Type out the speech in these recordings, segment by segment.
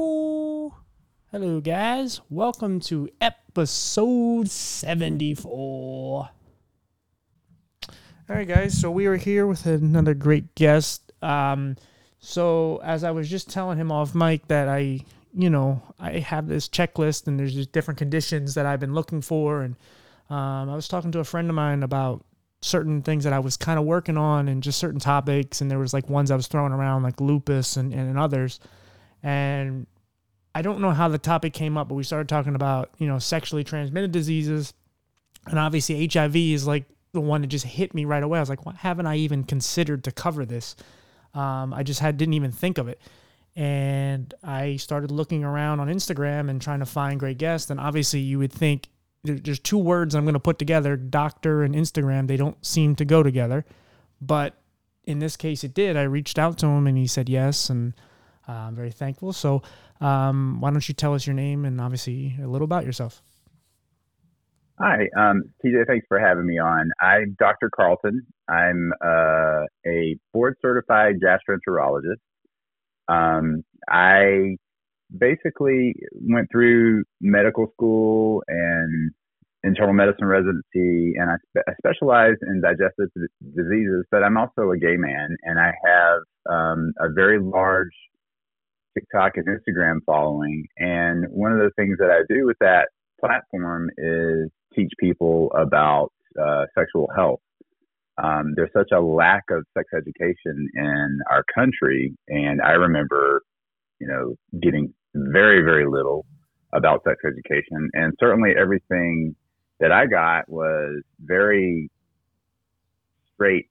Yeehaw! Hello, guys. Welcome to episode 74. All right, guys. So we are here with another great guest. Um, so as I was just telling him off mic that I, you know, I have this checklist and there's just different conditions that I've been looking for, and um, I was talking to a friend of mine about certain things that I was kind of working on and just certain topics, and there was like ones I was throwing around like lupus and, and others, and I don't know how the topic came up, but we started talking about, you know, sexually transmitted diseases. And obviously, HIV is like the one that just hit me right away. I was like, why haven't I even considered to cover this? Um, I just had didn't even think of it. And I started looking around on Instagram and trying to find great guests. And obviously, you would think there's two words I'm going to put together doctor and Instagram. They don't seem to go together. But in this case, it did. I reached out to him and he said yes. And uh, I'm very thankful. So, um, why don't you tell us your name and obviously a little about yourself? Hi, um, TJ. Thanks for having me on. I'm Dr. Carlton. I'm uh, a board certified gastroenterologist. Um, I basically went through medical school and internal medicine residency, and I, spe- I specialize in digestive diseases. But I'm also a gay man, and I have um, a very large TikTok and Instagram following. And one of the things that I do with that platform is teach people about uh, sexual health. Um, there's such a lack of sex education in our country, and I remember, you know, getting very, very little about sex education, and certainly everything that I got was very straight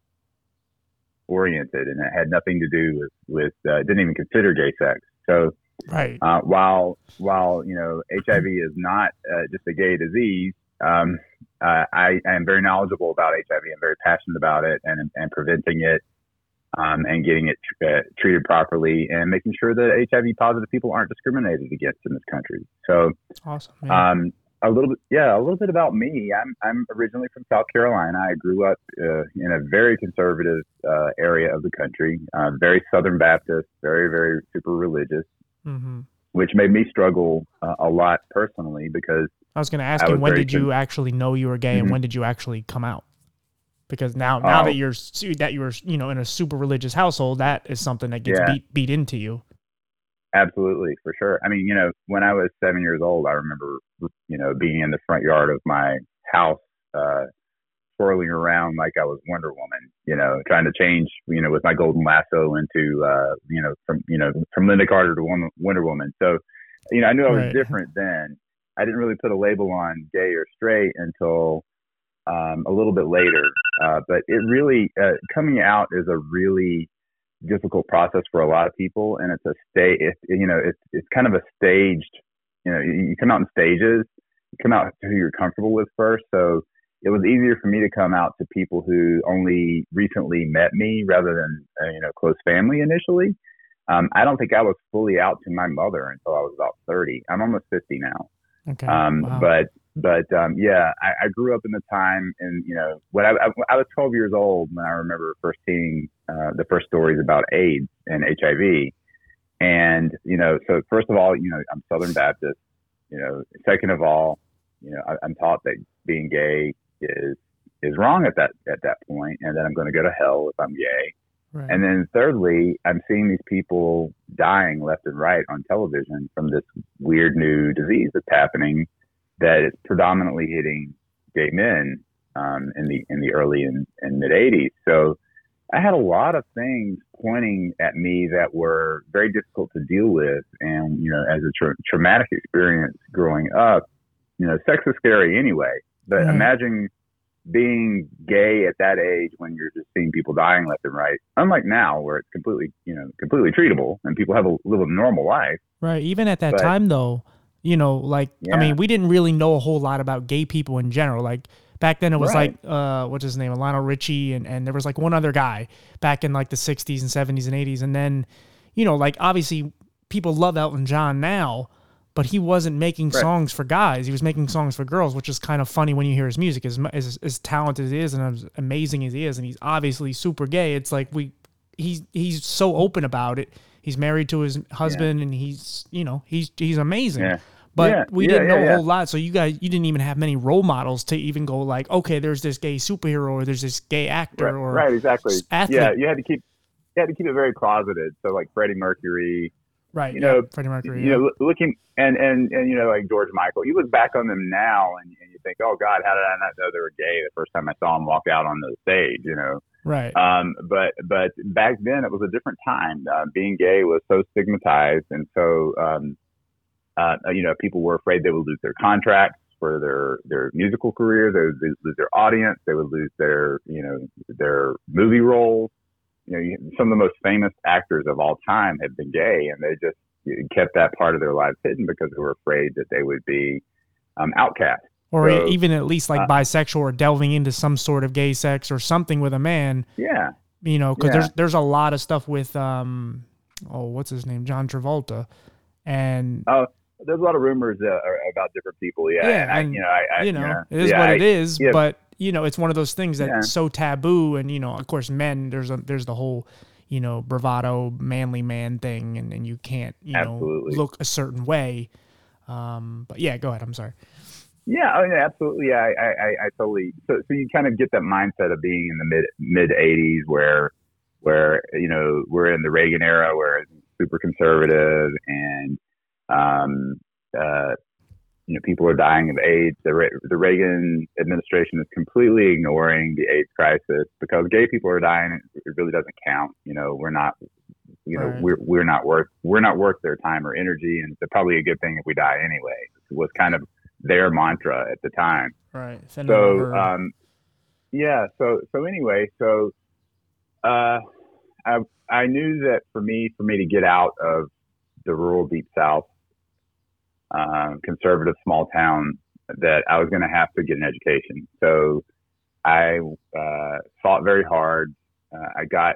oriented, and it had nothing to do with with uh, didn't even consider gay sex. So, right. Uh, while while you know HIV is not uh, just a gay disease, um, uh, I am very knowledgeable about HIV. I'm very passionate about it and and preventing it. Um, and getting it tr- uh, treated properly and making sure that HIV positive people aren't discriminated against in this country. So, awesome. Um, a little bit, yeah, a little bit about me. I'm I'm originally from South Carolina. I grew up uh, in a very conservative uh, area of the country, uh, very Southern Baptist, very very super religious, mm-hmm. which made me struggle uh, a lot personally because I was going to ask you when did con- you actually know you were gay mm-hmm. and when did you actually come out? Because now now that oh. you're that you're you know in a super religious household, that is something that gets yeah. beat beat into you. Absolutely, for sure. I mean, you know, when I was seven years old, I remember, you know, being in the front yard of my house, uh, swirling around like I was Wonder Woman, you know, trying to change, you know, with my golden lasso into, uh, you know, from, you know, from Lynda Carter to Wonder Woman. So, you know, I knew I was right. different then. I didn't really put a label on gay or straight until um, a little bit later. Uh, but it really, uh, coming out is a really difficult process for a lot of people, and it's a stay. It's you know, it's it's kind of a staged. You know, you come out in stages. You come out to who you're comfortable with first. So it was easier for me to come out to people who only recently met me rather than uh, you know close family initially. Um, I don't think I was fully out to my mother until I was about 30. I'm almost 50 now. Okay. Um, wow. But but um, yeah, I, I, grew up in the time, and you know, when I, I, I, was 12 years old when I remember first seeing uh, the first stories about AIDS and HIV, and you know, so first of all, you know, I'm Southern Baptist. You know, second of all, you know, I, I'm taught that being gay is is wrong at that at that point, and that I'm going to go to hell if I'm gay. Right. And then thirdly, I'm seeing these people dying left and right on television from this weird new disease that's happening that is predominantly hitting gay men um, in the in the early and, and mid 80s. So I had a lot of things pointing at me that were very difficult to deal with, and you know, as a tra- traumatic experience growing up, you know, sex is scary anyway. But imagine being gay at that age when you're just seeing people dying left and right. Unlike now, where it's completely, you know, completely treatable and people have a live a normal life. Right. Even at that but, time, though, you know, like yeah. I mean, we didn't really know a whole lot about gay people in general. Like back then, it was right. like uh, what's his name, Lionel Richie, and and there was like one other guy back in like the '60s and '70s and '80s, and then, you know, like obviously people love Elton John now, but he wasn't making right. songs for guys. He was making songs for girls, which is kind of funny when you hear his music. As as, as talented as he is and as amazing as he is, and he's obviously super gay. It's like we he's he's so open about it he's married to his husband, and he's you know he's he's amazing. Yeah. But Yeah, we yeah, didn't know yeah, a whole lot, so you guys you didn't even have many role models to even go like, okay, there's this gay superhero or there's this gay actor Right, or right, exactly. athlete. Yeah, you had to keep you had to keep it very closeted. So like Freddie Mercury, right. you yeah, know, Freddie Mercury. you yeah. know, looking and and and you know, like George Michael. You look back on them now, and, and you think, oh God, how did I not know they were gay the first time I saw them walk out on the stage? You know, right. um, but but back then it was a different time. Uh, being gay was so stigmatized, and so um, uh, you know people were afraid they would lose their contracts for their their musical careers. They would lose their audience. They would lose their you know their movie roles. You know, some of the most famous actors of all time have been gay, and they just kept that part of their lives hidden because they were afraid that they would be um, outcast. Or so, even at least like uh, bisexual or delving into some sort of gay sex or something with a man. Yeah, You know, because Yeah. there's there's a lot of stuff with um, oh, what's his name, John Travolta, and Oh, there's a lot of rumors uh, about different people. Yeah, Yeah, and, I, and, you know, I, I you know, yeah, it is yeah, what I- it is. yeah. But you know, it's one of those things that's so taboo, and you know, of course, men there's a there's the whole you know bravado manly man thing, and, and you can't you Absolutely. know look a certain way. Um, but yeah, go ahead. I'm sorry. Yeah, oh, yeah, absolutely. Yeah, I, I, I- I totally. So, so you kind of get that mindset of being in the mid mid '80s, where, where you know we're in the Reagan era, where it's super conservative, and um, uh, you know people are dying of AIDS. The the Reagan administration is completely ignoring the AIDS crisis because gay people are dying. It, it really doesn't count. You know, we're not. You know, Right. we're we're not worth we're not worth their time or energy, and it's probably a good thing if we die anyway. It Was kind of their mantra at the time. Right. Anyone So um, yeah. So so anyway, so uh, I I knew that for me for me to get out of the rural deep south, um, conservative small town, that I was going to have to get an education. So I uh, fought very hard. Uh, I got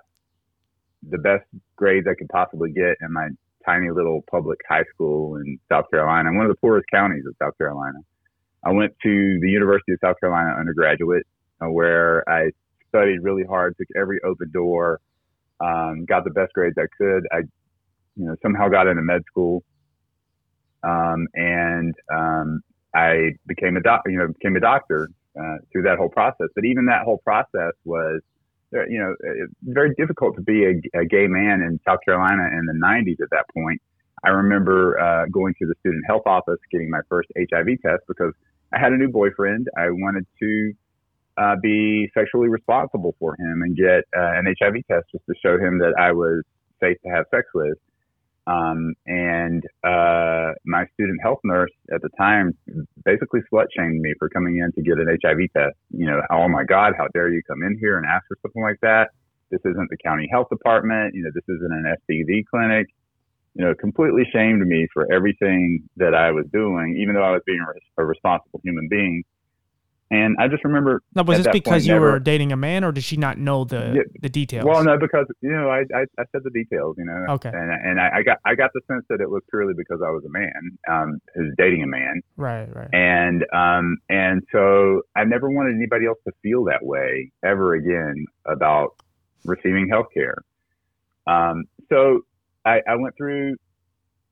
the best grades I could possibly get in my tiny little public high school in South Carolina, one of the poorest counties of South Carolina. I went to the University of South Carolina undergraduate, uh, where I studied really hard, took every open door, um, got the best grades I could. I, you know, somehow got into med school, um, and um, I became a doc, you know, became a doctor uh, through that whole process. But even that whole process was, you know, it's very difficult to be a, a gay man in South Carolina in the 90s at that point. I remember uh, going to the student health office, getting my first HIV test because I had a new boyfriend. I wanted to uh, be sexually responsible for him and get uh, an HIV test just to show him that I was safe to have sex with. Um, and uh, my student health nurse at the time basically slut shamed me for coming in to get an HIV test. You know, oh my God, how dare you come in here and ask for something like that? This isn't the county health department. You know, this isn't an STD clinic. You know, completely shamed me for everything that I was doing, even though I was being a, a responsible human being. And I just remember now, was this because you never- were dating a man, or did she not know the Yeah, the details? Well, no, because you know, I, I, I said the details, you know, Okay. and and I, I got I got the sense that it was purely because I was a man, um, who's dating a man, Right. Right. and um, and so I never wanted anybody else to feel that way ever again about receiving health care. Um, so I, I went through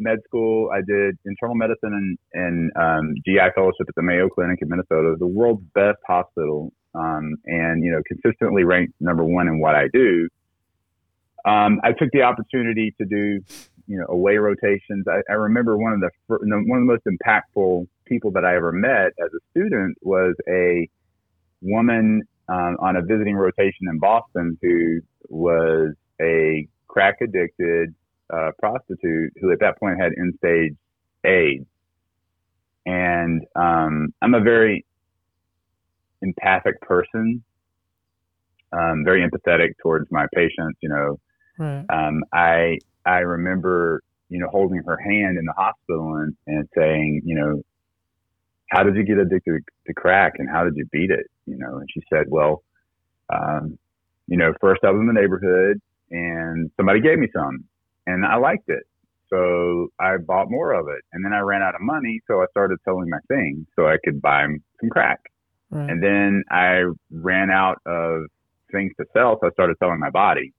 med school. I did internal medicine and, and um, GI fellowship at the Mayo Clinic in Minnesota, the world's best hospital, um, and you know consistently ranked number one in what I do. Um, I took the opportunity to do you know away rotations. I, I remember one of the one of the most impactful people that I ever met as a student was a woman um, on a visiting rotation in Boston who was a crack addicted uh, prostitute who at that point had end stage AIDS. And um, I'm a very empathic person, um, very empathetic towards my patients. You know, Right. um, I I remember you know holding her hand in the hospital and, and saying, you know, how did you get addicted to crack and how did you beat it? You know, and she said, well, um, you know, first I was in the neighborhood and somebody gave me some and I liked it. So I bought more of it and then I ran out of money. So I started selling my things so I could buy some crack. Right. And then I ran out of things to sell. So I started selling my body.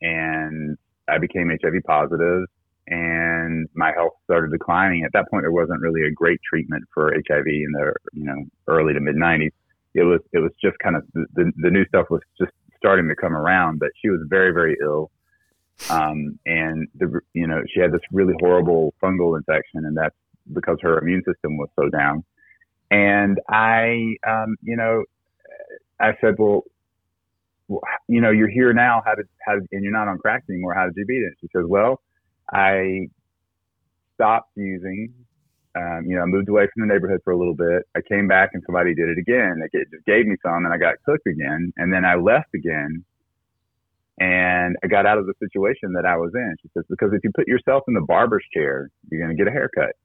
And I became HIV positive and my health started declining. At that point, there wasn't really a great treatment for HIV in the you know early to mid '90s. It was it was just kind of the the new stuff was just starting to come around. But she was very very ill, um, and the you know she had this really horrible fungal infection, and that's because her immune system was so down. And I, um, you know, I said, well, you know, you're here now. How did how and you're not on crack anymore? How did you beat it? She says, well I stopped using. Um, you know, I moved away from the neighborhood for a little bit. I came back and somebody did it again. They just gave me some and I got cooked again. And then I left again and I got out of the situation that I was in. She says, because if you put yourself in the barber's chair, you're going to get a haircut.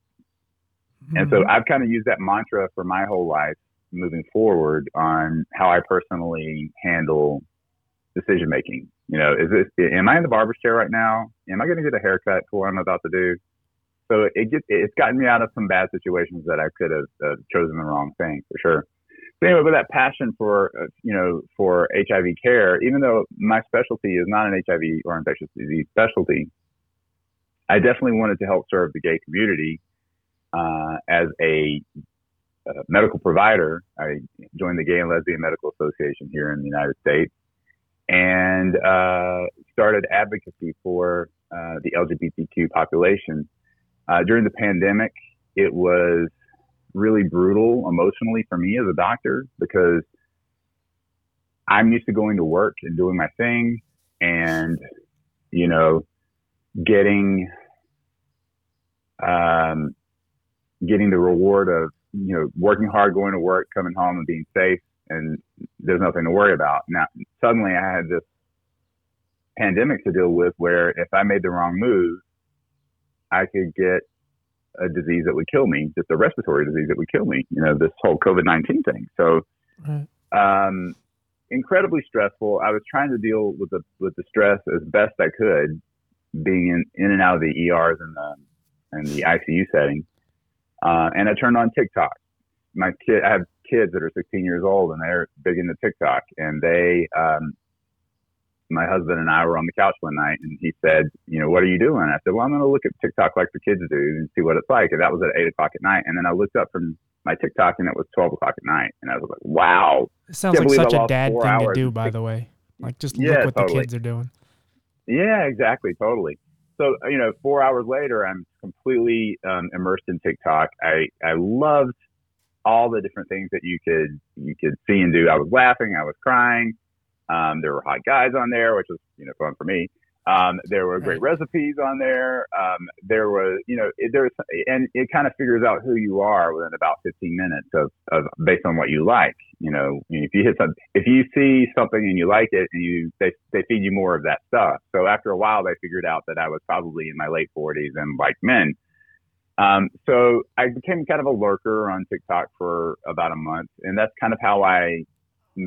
Mm-hmm. And so mm-hmm. I've kind of used that mantra for my whole life moving forward on how I personally handle decision making. You know, is this, am I in the barber's chair right now? Am I going to get a haircut for what I'm about to do? So it gets, it's gotten me out of some bad situations that I could have uh, chosen the wrong thing for sure. So anyway, but that passion for, uh, you know, for HIV care, even though my specialty is not an HIV or infectious disease specialty, I definitely wanted to help serve the gay community uh, as a uh, medical provider. I joined the Gay and Lesbian Medical Association here in the United States and uh, started advocacy for the LGBTQ population. During the pandemic, it was really brutal emotionally for me as a doctor because I'm used to going to work and doing my thing and, you know, getting, um, getting the reward of, you know, working hard, going to work, coming home and being safe and there's nothing to worry about. Now, suddenly I had this pandemic to deal with where if I made the wrong move, I could get a disease that would kill me, just a respiratory disease that would kill me, you know, this whole COVID 19 thing. So, right. um, incredibly stressful. I was trying to deal with the, with the stress as best I could, being in, in and out of the ERs and the, and the ICU setting. Uh, and I turned on TikTok. My kid, I have kids that are 16 years old and they're big into TikTok. And they, um, my husband and I were on the couch one night and he said, you know, what are you doing? I said, well, I'm going to look at TikTok like the kids do and see what it's like. And that was at eight o'clock at night. And then I looked up from my TikTok and it was 12 o'clock at night. And I was like, wow. It sounds like such a dad thing to do, by the way. Like just yeah, look what totally. the kids are doing. Yeah, exactly. Totally. So, you know, four hours later, I'm completely um, immersed in TikTok. I, I loved all the different things that you could you could see and do. I was laughing, I was crying. Um, there were hot guys on there, which was you know fun for me. Um, there were great recipes on there. Um, there was, you know, it, there's, and it kind of figures out who you are within about 15 minutes of, of based on what you like. You know, if you hit some, if you see something and you like it, and you they they feed you more of that stuff. So after a while, they figured out that I was probably in my late 40s and like men. Um, so I became kind of a lurker on TikTok for about a month, and that's kind of how I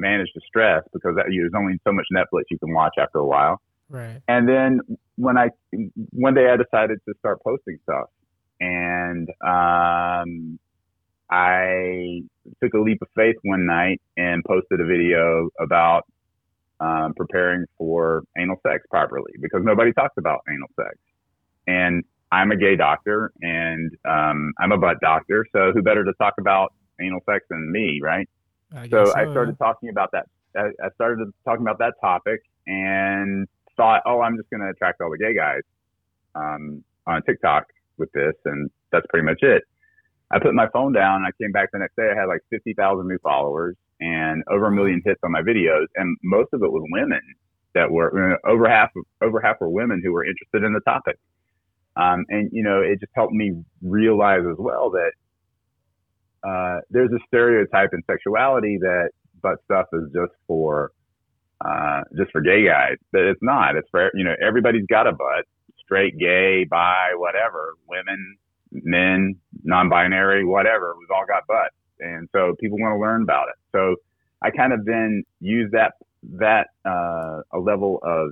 managed the stress because that, there's only so much Netflix you can watch after a while. Right. And then when I one day I decided to start posting stuff, and um, I took a leap of faith one night and posted a video about um, preparing for anal sex properly because nobody talks about anal sex. And I'm a gay doctor and um, I'm a butt doctor, so who better to talk about anal sex than me, right? I so, so, I started yeah. talking about that. I, I started talking about that topic and thought, oh, I'm just going to attract all the gay guys um, on TikTok with this, and that's pretty much it. I put my phone down. I came back the next day. I had like 50,000 new followers and over a million hits on my videos, and most of it was women that were over half. Over half were women who were interested in the topic. Um, and you know, it just helped me realize as well that uh, there's a stereotype in sexuality that butt stuff is just for uh, just for gay guys, but it's not. It's for you know everybody's got a butt, straight, gay, bi, whatever, women, men, non-binary, whatever. We've all got butts, and so people want to learn about it. So I kind of then use that that uh, a level of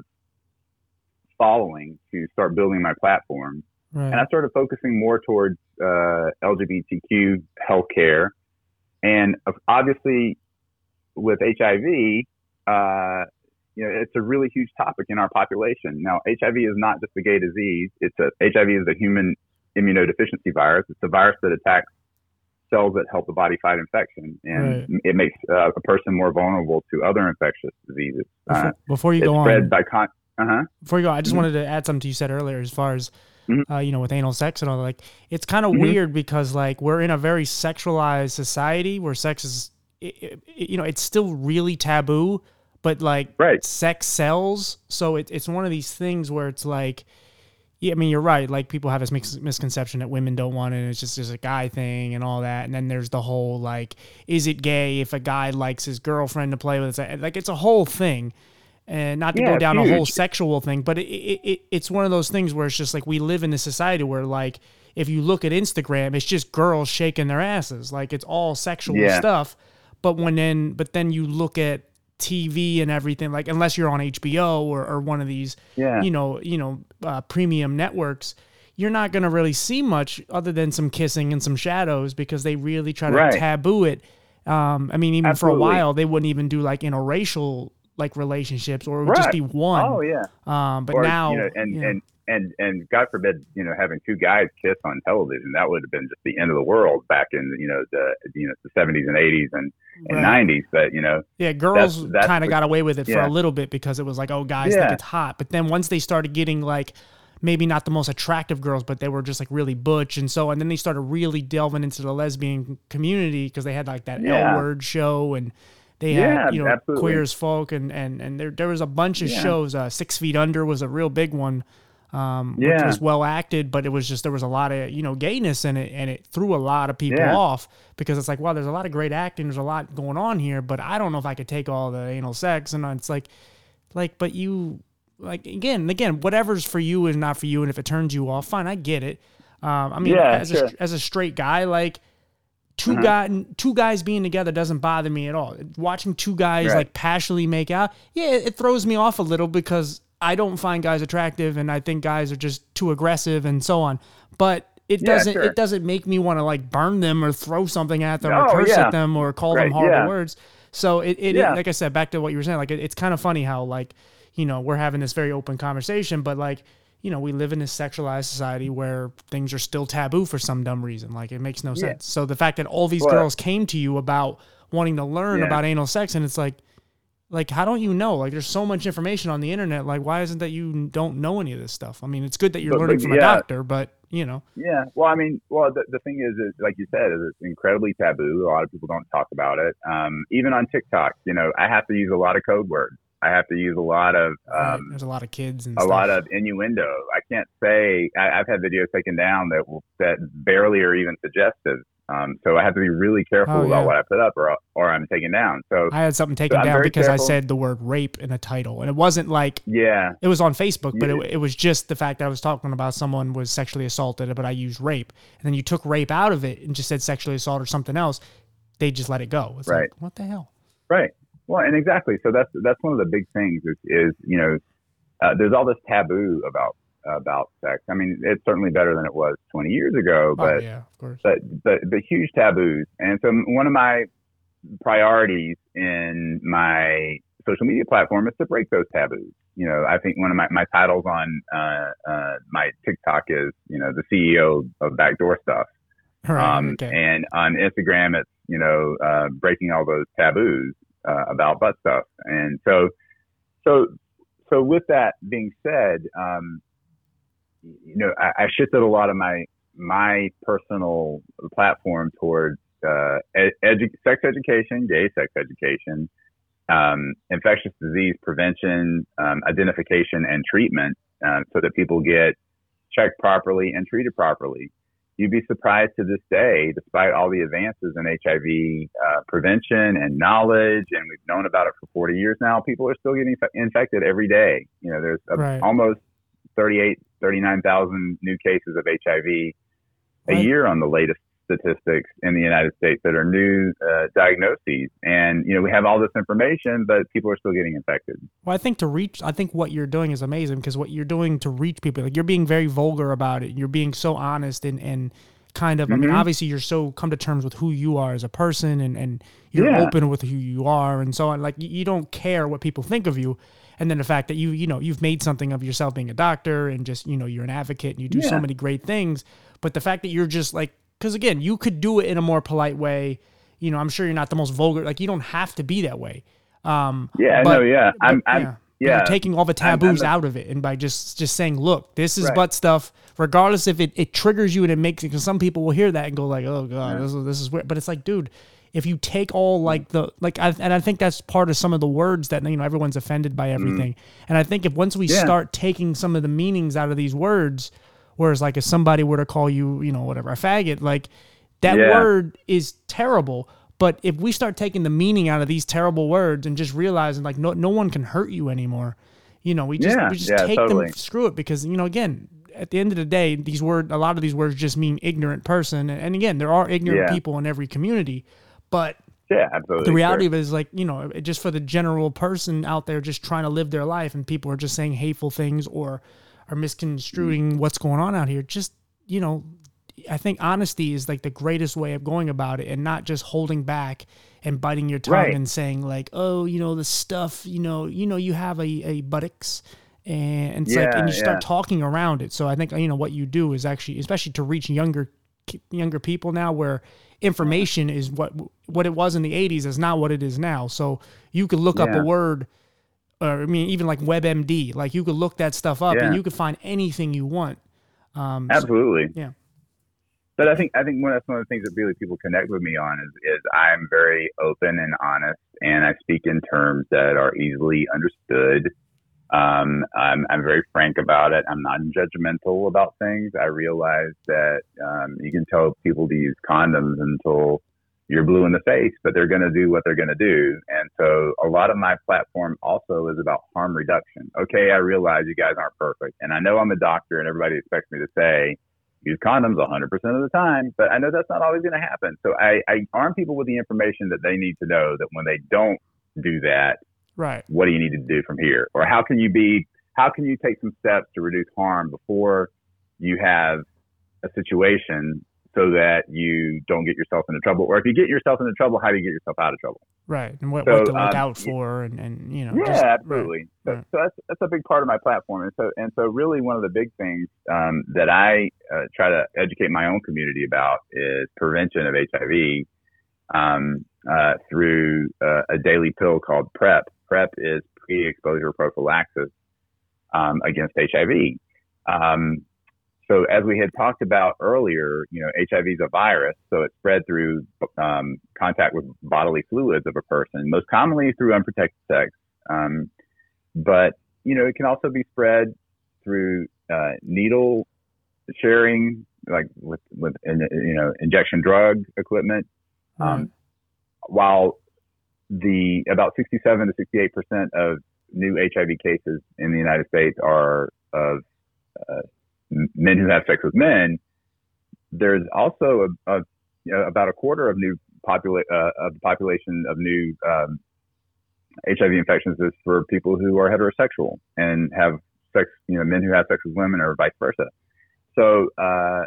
following to start building my platform. Right. And I started focusing more towards uh, LGBTQ healthcare. And obviously, with HIV, uh, you know, it's a really huge topic in our population. Now, HIV is not just a gay disease. It's a HIV is a human immunodeficiency virus. It's a virus that attacks cells that help the body fight infection, and right. it makes uh, a person more vulnerable to other infectious diseases. Before, uh, before you go on, by con- uh-huh. Before you go, I just mm-hmm. wanted to add something to you said earlier, as far as mm-hmm. uh, you know, with anal sex and all. Like, it's kind of mm-hmm. weird because like we're in a very sexualized society where sex is, it, it, you know, it's still really taboo, but like right. sex sells. So it, it's one of these things where it's like yeah, I mean, you're right. Like people have this misconception that women don't want it. And it's just just a guy thing and all that. And then there's the whole like, is it gay if a guy likes his girlfriend to play with? It? Like it's a whole thing, and not to yeah, go down huge. a whole sexual thing, but it, it, it it's one of those things where it's just like we live in a society where like if you look at Instagram, it's just girls shaking their asses, like it's all sexual yeah. stuff. But when then, but then you look at TV and everything. Like unless you're on HBO or, or one of these, yeah. you know, you know, uh, premium networks, you're not going to really see much other than some kissing and some shadows because they really try to right. taboo it. Um, I mean, even Absolutely. for a while, they wouldn't even do like interracial like relationships, or it would right. just be one. Oh yeah. Um, but or, now, you know, and you know, and and and God forbid, you know, having two guys kiss on television, that would have been just the end of the world back in you know the you know the seventies and eighties and and nineties. But you know, yeah, girls kind of got away with it yeah. for a little bit because it was like, oh, guys yeah. think it's hot. But then once they started getting like maybe not the most attractive girls, but they were just like really butch and so. And then they started really delving into the lesbian community because they had like that yeah. L word show and they yeah, had you know absolutely. queer as folk and and and there there was a bunch of yeah. shows. Uh, Six Feet Under was a real big one um, yeah. which was well acted, but it was just there was a lot of you know gayness in it, and it threw a lot of people yeah. off because it's like, well, there's a lot of great acting, there's a lot going on here, but I don't know if I could take all the anal sex, and it's like, like, but you, like again, again, whatever's for you is not for you, and if it turns you off, fine, I get it. Um, I mean, yeah, as sure. a, as a straight guy, like 2 uh-huh. guy, two guys being together doesn't bother me at all. Watching two guys right. like passionately make out, yeah, it throws me off a little because I don't find guys attractive, and I think guys are just too aggressive and so on. But it yeah, doesn't sure. it doesn't make me want to like burn them or throw something at them no, or curse yeah. at them or call right, them horrible yeah. words. So it, it, it, like I said, back to what you were saying, like it, it's kind of funny how like you know we're having this very open conversation, but like you know we live in a sexualized society where things are still taboo for some dumb reason. Like it makes no sense. So the fact that all these well, girls came to you about wanting to learn about anal sex, and it's like like how don't you know? Like there's so much information on the internet. Like why isn't that you don't know any of this stuff? I mean it's good that you're but, learning but, from yeah. a doctor but you know. Yeah. Well i mean well the, the thing is, is like you said is it's incredibly taboo. A lot of people don't talk about it. Um, even on tiktok you know i have to use a lot of code words i have to use a lot of um, right. there's a lot of kids and a stuff. lot of innuendo i can't say I, have had videos taken down that that barely are even suggestive um, so I have to be really careful oh, yeah. about what I put up, or or I'm taken down. So I had something taken so down because careful. I said the word rape in a title, and it wasn't like yeah, it was on Facebook, but yeah. it, it was just the fact that I was talking about someone was sexually assaulted, but I used rape, and then you took rape out of it and just said sexually assault or something else. They just let it go. It's right. Like, what the hell? Right. Well, and exactly. So that's that's one of the big things is, is you know uh, there's all this taboo about about sex. I mean, it's certainly better than it was 20 years ago, oh, but oh, yeah, of course. but but the huge taboos. And so one of my priorities in my social media platform is to break those taboos. You know, I think one of my, my titles on uh, uh, my TikTok is, you know, the CEO of backdoor stuff. Right, um, okay. And on Instagram, it's, you know, uh, breaking all those taboos uh, about butt stuff. And so, so, so with that being said, um, you know, I, I shifted a lot of my my personal platform towards uh, edu- sex education, gay sex education, um, infectious disease prevention, um, identification, and treatment, uh, so that people get checked properly and treated properly. You'd be surprised to this day, despite all the advances in HIV uh, prevention and knowledge, and we've known about it for 40 years now, people are still getting infected every day. You know, there's a, right. almost 38 39,000 new cases of HIV a right. year on the latest statistics in the United States that are new uh, diagnoses. And, you know, we have all this information, but people are still getting infected. Well, I think to reach, I think what you're doing is amazing because what you're doing to reach people, like you're being very vulgar about it. You're being so honest and, and, kind of. I mean, Mhm. obviously, you're so come to terms with who you are as a person, and and you're Yeah. open with who you are, and so on. Like you, you don't care what people think of you. And then the fact that you, you know, you've made something of yourself being a doctor and just, you know, you're an advocate and you do so many great things. But the fact that you're just like, because again, you could do it in a more polite way. You know, I'm sure you're not the most vulgar. Like you don't have to be that way. Um, Yeah, but- no, yeah. I'm, I'm, yeah. yeah. You're taking all the I'm- I'm taboos out of it, and by just just saying, "Look, this is Right. butt stuff." Regardless if it, it triggers you and it makes it, because some people will hear that and go like, "Oh god, Yeah. this is this is weird." But it's like, dude, if you take all like the like, I, and I think that's part of some of the words that you know everyone's offended by everything. And I think if once we Mm-hmm. Yeah. start taking some of the meanings out of these words, whereas like if somebody were to call you, you know, whatever, a faggot, like that Yeah. word is terrible. But if we start taking the meaning out of these terrible words and just realizing like no no one can hurt you anymore, you know, we just Yeah, we just yeah, take totally. them screw it because you know again at the end of the day these word a lot of these words just mean ignorant person and, again there are ignorant people in every community, but yeah, absolutely. the reality sure. of it is like you know just for the general person out there just trying to live their life and people are just saying hateful things or are misconstruing mm-hmm. what's going on out here. Just you know i think honesty is like the greatest way of going about it and not just holding back and biting your tongue Right. and saying like oh you know the stuff you know you know you have a, a buttocks. And it's like and you start yeah. talking around it. So i think you know what you do is actually especially to reach younger younger people now where information is what what it was in the 80s is not what it is now. So you could look up a word or i mean even like webmd like you could look that stuff up Yeah. and you could find anything you want um so- Absolutely. yeah. But I think I think one that's one of the things that really people connect with me on is is I'm very open and honest, and I speak in terms that are easily understood. Um, I'm I'm very frank about it. I'm not judgmental about things. I realize that um, you can tell people to use condoms until you're blue in the face, but they're going to do what they're going to do. And so a lot of my platform also is about harm reduction. Okay, I realize you guys aren't perfect, and I know I'm a doctor, and everybody expects me to say use condoms 100% of the time, but I know that's not always going to happen. So I, I arm people with the information that they need to know that when they don't do that, right what do you need to do from here? Or how can you be, how can you take some steps to reduce harm before you have a situation so that you don't get yourself into trouble? Or if you get yourself into trouble, how do you get yourself out of trouble? right and what, So, what to look um, out for and and you know Yeah, just- right. absolutely. So, right. so that's that's a big part of my platform, and so and so really one of the big things um, that I uh, try to educate my own community about is prevention of HIV um, uh, through uh, a daily pill called PrEP. PrEP is pre-exposure prophylaxis um, against HIV. Um, so as we had talked about earlier, you know, HIV is a virus, so it's spread through um, contact with bodily fluids of a person, most commonly through unprotected sex. Um, but you know, it can also be spread through uh, needle sharing, like with with you know injection drug equipment. Um, while the about 67 to 68 percent of new HIV cases in the United States are of uh, men who have sex with men, there's also a, a you know, about a quarter of new popula- uh, of the population of new um, HIV infections is for people who are heterosexual and have sex, you know, men who have sex with women or vice versa. So, uh,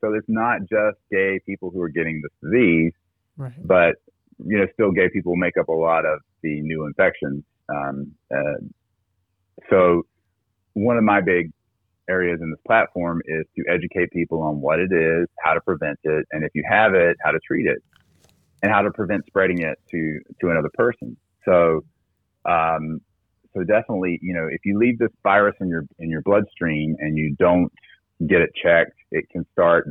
so it's not just gay people who are getting this disease, right but you know, still gay people make up a lot of the new infections. Um, uh, so, one of my big areas in this platform is to educate people on what it is, how to prevent it, and if you have it, how to treat it, and how to prevent spreading it to to another person. So, um, so definitely, you know, if you leave this virus in your in your bloodstream and you don't get it checked, it can start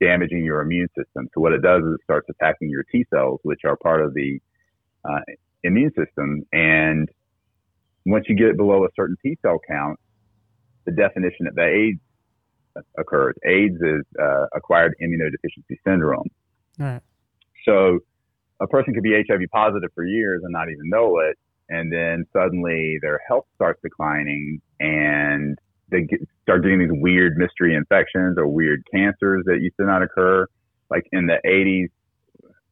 damaging your immune system. So what it does is it starts attacking your T cells, which are part of the uh, immune system. And once you get it below a certain T cell count, the definition of the AIDS occurs. AIDS is uh, acquired immunodeficiency syndrome. right So a person could be HIV positive for years and not even know it. And then suddenly their health starts declining and they get, start getting these weird mystery infections or weird cancers that used to not occur. Like in the 80s,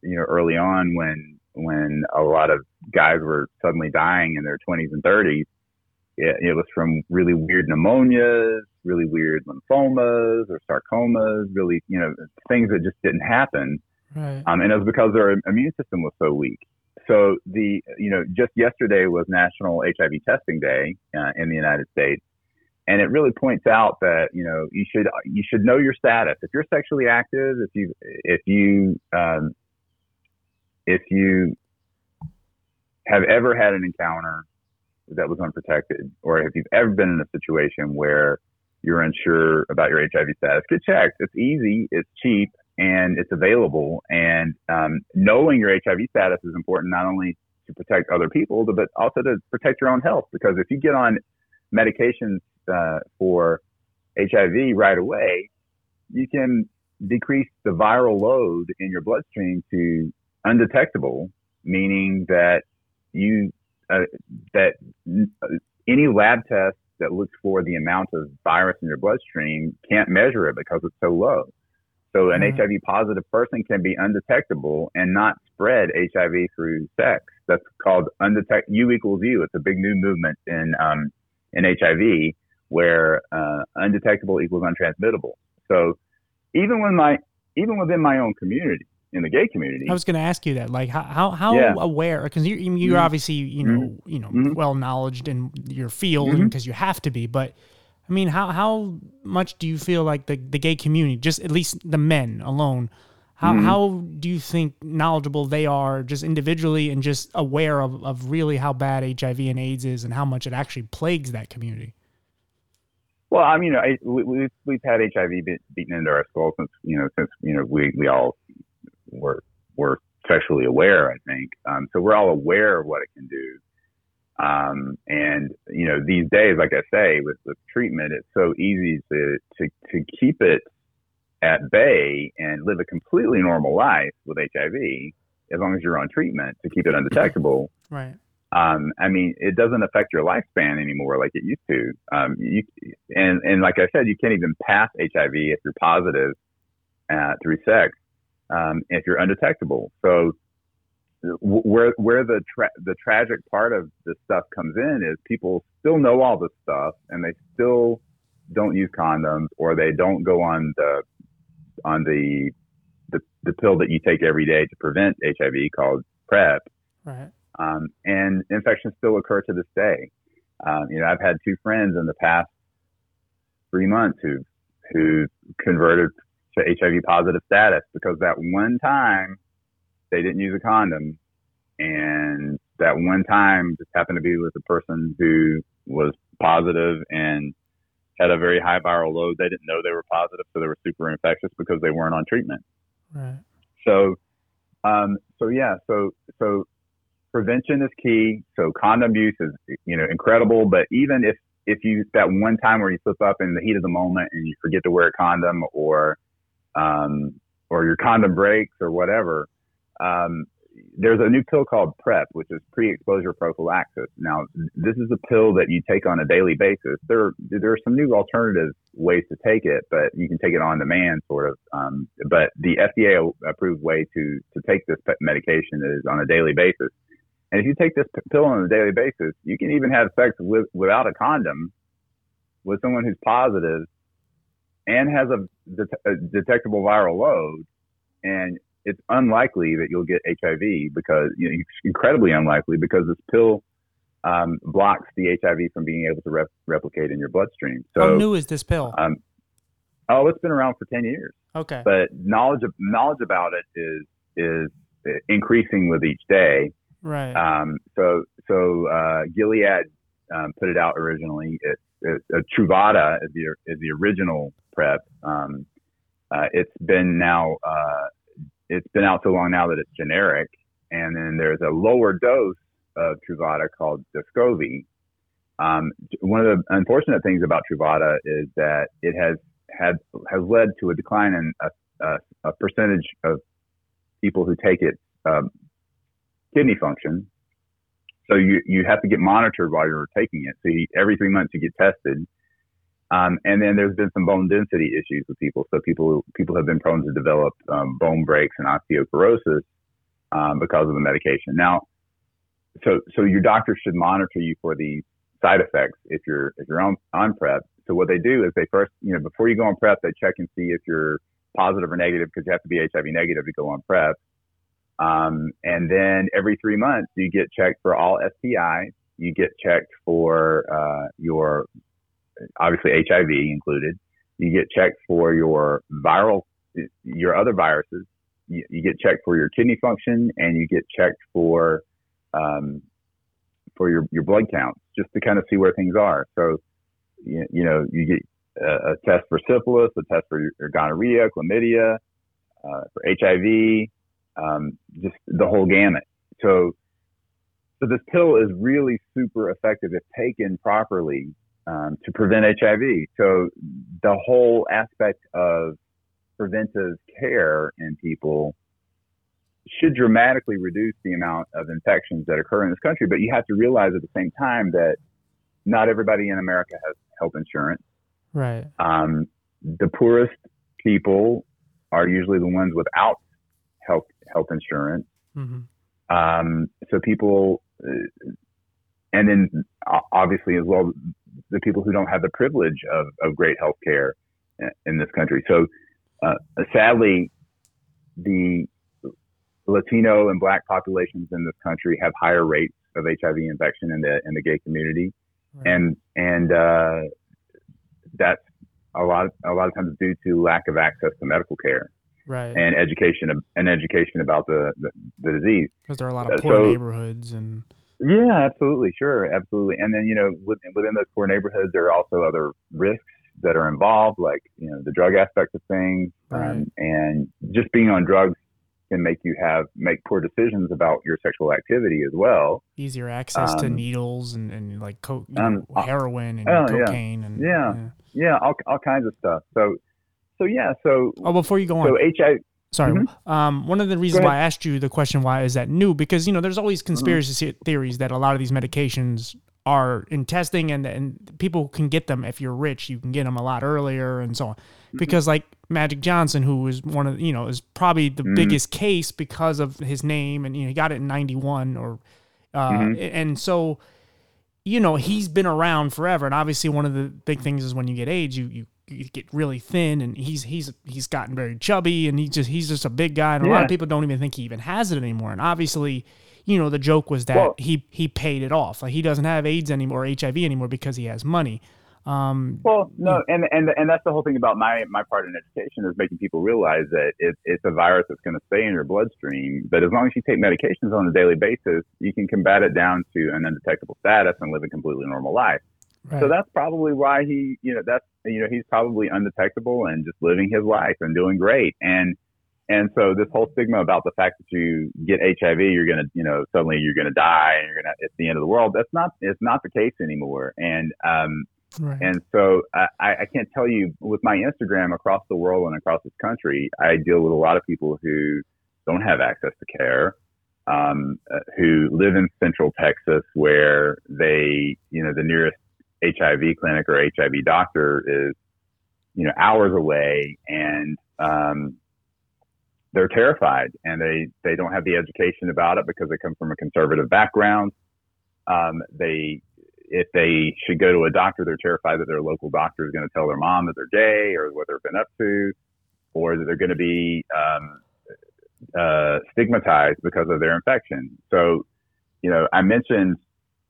you know, early on when, when a lot of guys were suddenly dying in their 20s and 30s, it, it was from really weird pneumonias, really weird lymphomas or sarcomas, really, you know, things that just didn't happen. Right. Um, and it was because their immune system was so weak. So the, you know, just yesterday was National HIV Testing Day uh, in the United States, and it really points out that you know you should you should know your status if you're sexually active, if you if you um, if you have ever had an encounter that was unprotected, or if you've ever been in a situation where you're unsure about your HIV status, get checked. It's easy, it's cheap, and it's available. And um, knowing your HIV status is important not only to protect other people, but also to protect your own health. Because if you get on medications uh, for HIV right away, you can decrease the viral load in your bloodstream to undetectable, meaning that you uh, that any lab test that looks for the amount of virus in your bloodstream can't measure it because it's so low. So an mm-hmm. HIV positive person can be undetectable and not spread HIV through sex. That's called undetect U equals U. It's a big new movement in um, in HIV where uh, undetectable equals untransmittable. So even when my even within my own community, in the gay community. I was going to ask you that, like how how, how yeah. aware? Because you you're mm-hmm. obviously you know mm-hmm. you know mm-hmm. well knowledged in your field because mm-hmm. you have to be. But I mean, how how much do you feel like the the gay community, just at least the men alone, how mm-hmm. how do you think knowledgeable they are, just individually and just aware of of really how bad HIV and AIDS is and how much it actually plagues that community? Well, I mean, I, we, we've we've had HIV beaten into our skull since you know since you know we we all we're we're sexually aware. I think um, so. We're all aware of what it can do. Um, and you know, these days, like I say, with, the treatment, it's so easy to, to, to keep it at bay and live a completely normal life with HIV as long as you're on treatment to keep it undetectable. Right. Um, I mean, it doesn't affect your lifespan anymore like it used to. Um, you, and, and like I said, you can't even pass HIV if you're positive uh, through sex um, if you're undetectable. So where where the tra- the tragic part of this stuff comes in is people still know all this stuff and they still don't use condoms or they don't go on the on the the, the pill that you take every day to prevent HIV called PrEP. Right. Um, and infections still occur to this day. Um, you know, I've had two friends in the past three months who who converted to HIV positive status because that one time they didn't use a condom and that one time just happened to be with a person who was positive and had a very high viral load. They didn't know they were positive, so they were super infectious because they weren't on treatment. Right. So, um, so yeah, so so prevention is key. So condom use is you know incredible, but even if if you that one time where you slip up in the heat of the moment and you forget to wear a condom or um, or your condom breaks or whatever, um, there's a new pill called PrEP, which is pre-exposure prophylaxis. Now, this is a pill that you take on a daily basis. There, there are some new alternative ways to take it, but you can take it on demand, sort of. Um, but the FDA approved way to to take this medication is on a daily basis. And if you take this pill on a daily basis, you can even have sex with, without a condom with someone who's positive and has a, det- a detectable viral load, and it's unlikely that you'll get HIV because you know, it's incredibly unlikely because this pill um, blocks the HIV from being able to rep- replicate in your bloodstream. So, how new is this pill? Um, oh, it's been around for ten years. Okay, but knowledge of, knowledge about it is is increasing with each day. Right. Um, so so uh, Gilead um, put it out originally. It, uh, Truvada is the is the original PrEP. Um, uh, it's been now uh, it's been out so long now that it's generic, and then there's a lower dose of Truvada called Descovy. Um, one of the unfortunate things about Truvada is that it has had has led to a decline in a, a, a percentage of people who take it um, kidney function. So you you have to get monitored while you're taking it. So you, every three months you get tested um, and then there's been some bone density issues with people. So people people have been prone to develop um, bone breaks and osteoporosis um, because of the medication. Now, so so your doctor should monitor you for these side effects if you're if you're on on PrEP. So what they do is they first, you know, before you go on PrEP, they check and see if you're positive or negative because you have to be HIV negative to go on PrEP. Um, and then every three months, you get checked for all STIs. You get checked for uh, your obviously HIV included. You get checked for your viral, your other viruses. You, you get checked for your kidney function, and you get checked for um, for your your blood counts, just to kind of see where things are. So, you, you know, you get a, a, test for syphilis, a test for your, your gonorrhea, chlamydia, uh, for HIV, um, just the whole gamut. So, so this pill is really super effective if taken properly um, to prevent HIV. So the whole aspect of preventive care in people should dramatically reduce the amount of infections that occur in this country. But you have to realize at the same time that not everybody in America has health insurance. Right. Um, the poorest people are usually the ones without health health insurance. Mm-hmm. Um, so people, uh, and then obviously as well, the people who don't have the privilege of, of great health care in this country. So uh, sadly, the Latino and Black populations in this country have higher rates of HIV infection in the in the gay community, right. and and uh, that's a lot of, a lot of times due to lack of access to medical care right. and education and education about the the, the disease. Because there are a lot of uh, poor so, neighborhoods and. Yeah, absolutely, sure, absolutely. And then you know, within, within those poor neighborhoods, there are also other risks that are involved, like you know the drug aspect of things, right. um, and just being on drugs can make you have make poor decisions about your sexual activity as well. Easier access um, to needles and, and like co- um, heroin and oh, cocaine yeah. and yeah, yeah, yeah, all, all kinds of stuff. So, so yeah, so oh, before you go on, so HIV. Sorry. Mm-hmm. Um, one of the reasons why I asked you the question why is that new because you know there's always mm-hmm. conspiracy mm-hmm. theories that a lot of these medications are in testing and and people can get them if you're rich you can get them a lot earlier and so on mm-hmm. because like Magic Johnson who is one of you know is probably the mm. biggest case because of his name and you know he got it in 91 or uh, mm-hmm. and so you know he's been around forever and obviously one of the big things is when you get AIDS you you, you get really thin and he's he's he's gotten very chubby and he just he's just a big guy and a lot of people don't even think he even has it anymore and obviously you know, the joke was that well, he he paid it off. Like he doesn't have AIDS anymore, HIV anymore because he has money. Um, well, no, and and and that's the whole thing about my my part in education is making people realize that it, it's a virus that's going to stay in your bloodstream. But as long as you take medications on a daily basis, you can combat it down to an undetectable status and live a completely normal life. Right. So that's probably why he, you know, that's you know he's probably undetectable and just living his life and doing great. And and so this whole stigma about the fact that you get HIV, you're going to, you know, suddenly you're going to die and you're going to, it's the end of the world. That's not, it's not the case anymore. And, um, right. and so I, I can't tell you with my Instagram across the world and across this country, I deal with a lot of people who don't have access to care, um, uh, who live in central Texas where they, you know, the nearest HIV clinic or HIV doctor is, you know, hours away and, um, they're terrified and they, they don't have the education about it because they come from a conservative background. Um, they, if they should go to a doctor, they're terrified that their local doctor is going to tell their mom that they're gay or what they've been up to, or that they're going to be um, uh, stigmatized because of their infection. So, you know, I mentioned,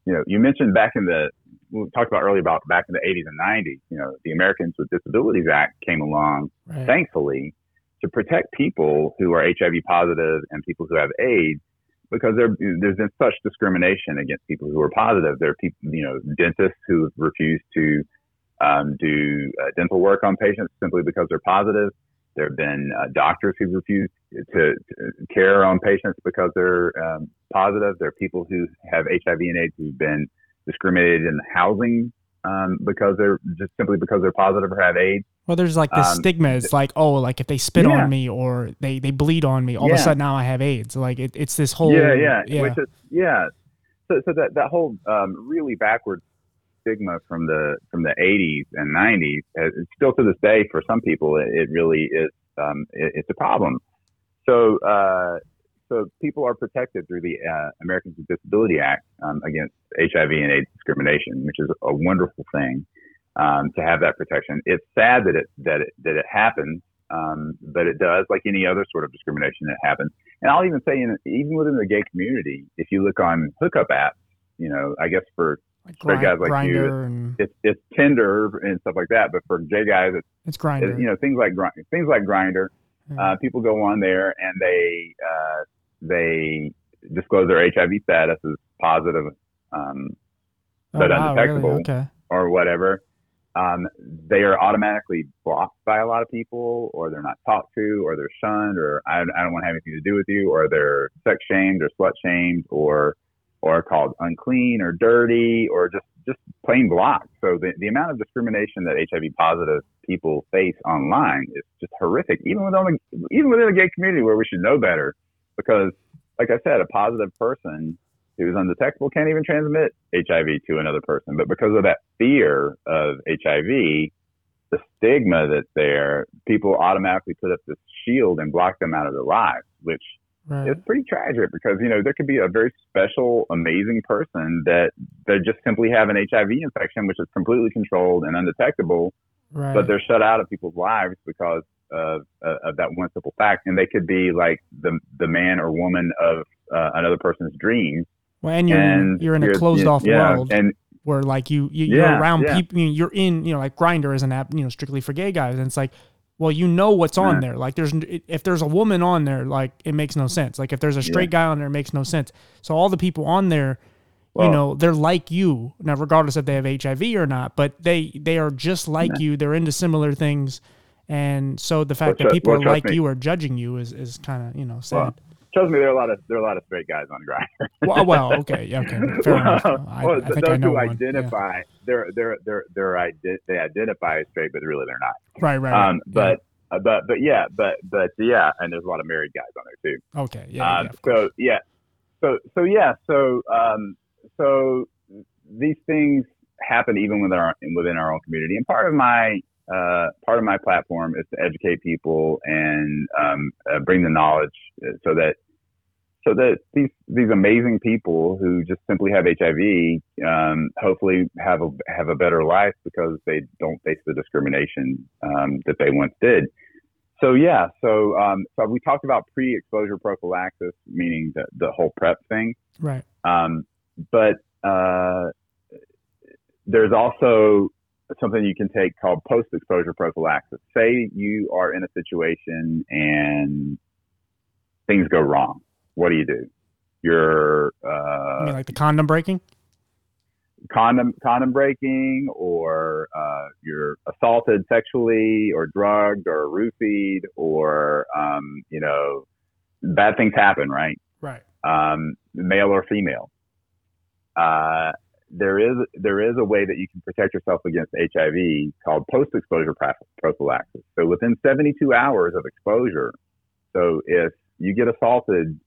you know, you mentioned back in the, we talked about earlier about back in the 80s and 90s, you know, the Americans with Disabilities Act came along, right. thankfully, to protect people who are HIV positive and people who have AIDS because there, there's been such discrimination against people who are positive. There are people, you know, dentists who refuse to um, do uh, dental work on patients simply because they're positive. There have been uh, doctors who refuse to, to, care on patients because they're um, positive. There are people who have HIV and AIDS who've been discriminated in housing um, because they're just simply because they're positive or have AIDS. Well, there's like this um, stigma. It's like, oh, like if they spit yeah. on me or they, they bleed on me, all yeah. of a sudden now I have AIDS. Like it, it's this whole yeah, yeah, yeah. Which is yeah. So, so that that whole um, really backwards stigma from the from the 80s and 90s, uh, still to this day, for some people, it, it really is um, it, it's a problem. So uh, so people are protected through the uh, Americans with Disability Act um, against HIV and AIDS discrimination, which is a wonderful thing um, to have that protection. It's sad that it that it that it happens, um, but it does, like any other sort of discrimination that happens. And I'll even say, in, even within the gay community, if you look on hookup apps, you know, I guess for like guys like Grindr you, and... it's, it's Tinder and stuff like that. But for gay guys, it's it's Grindr. you know, things like things like Grindr. Uh, people go on there and they uh, they disclose their HIV status as positive, um, oh, but wow, undetectable really? okay. or whatever. Um, they are automatically blocked by a lot of people, or they're not talked to, or they're shunned, or I, I don't want to have anything to do with you, or they're sex shamed, or slut shamed, or or called unclean or dirty, or just just plain blocked. So the, the amount of discrimination that HIV positive people face online is just horrific, even within the, even within the gay community where we should know better because, like I said, a positive person who's undetectable can't even transmit HIV to another person. But because of that fear of HIV, the stigma that's there, people automatically put up this shield and block them out of their lives, which right. is pretty tragic because, you know, there could be a very special, amazing person that they just simply have an HIV infection, which is completely controlled and undetectable, right. but they're shut out of people's lives because of, uh, of that one simple fact, and they could be like the the man or woman of uh, another person's dreams. Well, and you're and you're in a closed off yeah, world and where like you, you Yeah, you're around yeah. people. You're in you know like Grindr is an app you know strictly for gay guys, and it's like. Well, you know what's on Yeah. there. Like, there's if there's a woman on there, like it makes no sense. Like, if there's a straight guy on there, it makes no sense. So all the people on there, you know, they're like you now, regardless if they have HIV or not. But they they are just like you. They're into similar things, and so the fact Well, that people well, are like me. you are judging you is is kind of you know sad. Well, trust me, there are a lot of there are a lot of straight guys on Grindr. well, well, okay, yeah, okay, fair enough. I, well, I think those I know who one. Yeah. identify, they're they're they're they're they identify as straight, but really they're not. Right, right. right. Um, but uh, but but yeah, but but yeah, and there's a lot of married guys on there too. okay, yeah, um, yeah. so yeah, so so yeah, so um, so these things happen even within our within our own community, and part of my uh, part of my platform is to educate people and um, uh, bring the knowledge uh, so that so that these these amazing people who just simply have HIV um, hopefully have a have a better life because they don't face the discrimination um, that they once did. So yeah, so um, so we talked about pre-exposure prophylaxis, meaning the the whole PrEP thing. right. Um, but uh, there's also something you can take called post-exposure prophylaxis. Say you are in a situation and things go wrong. What do you do? You're uh, mean, like the condom breaking. condom condom breaking, or uh, you're assaulted sexually, or drugged, or roofied, or um, you know, bad things happen, right? Right. um, male or female. Uh, there is there is a way that you can protect yourself against HIV called post-exposure prophylaxis. So within 72 hours of exposure, so if you get assaulted,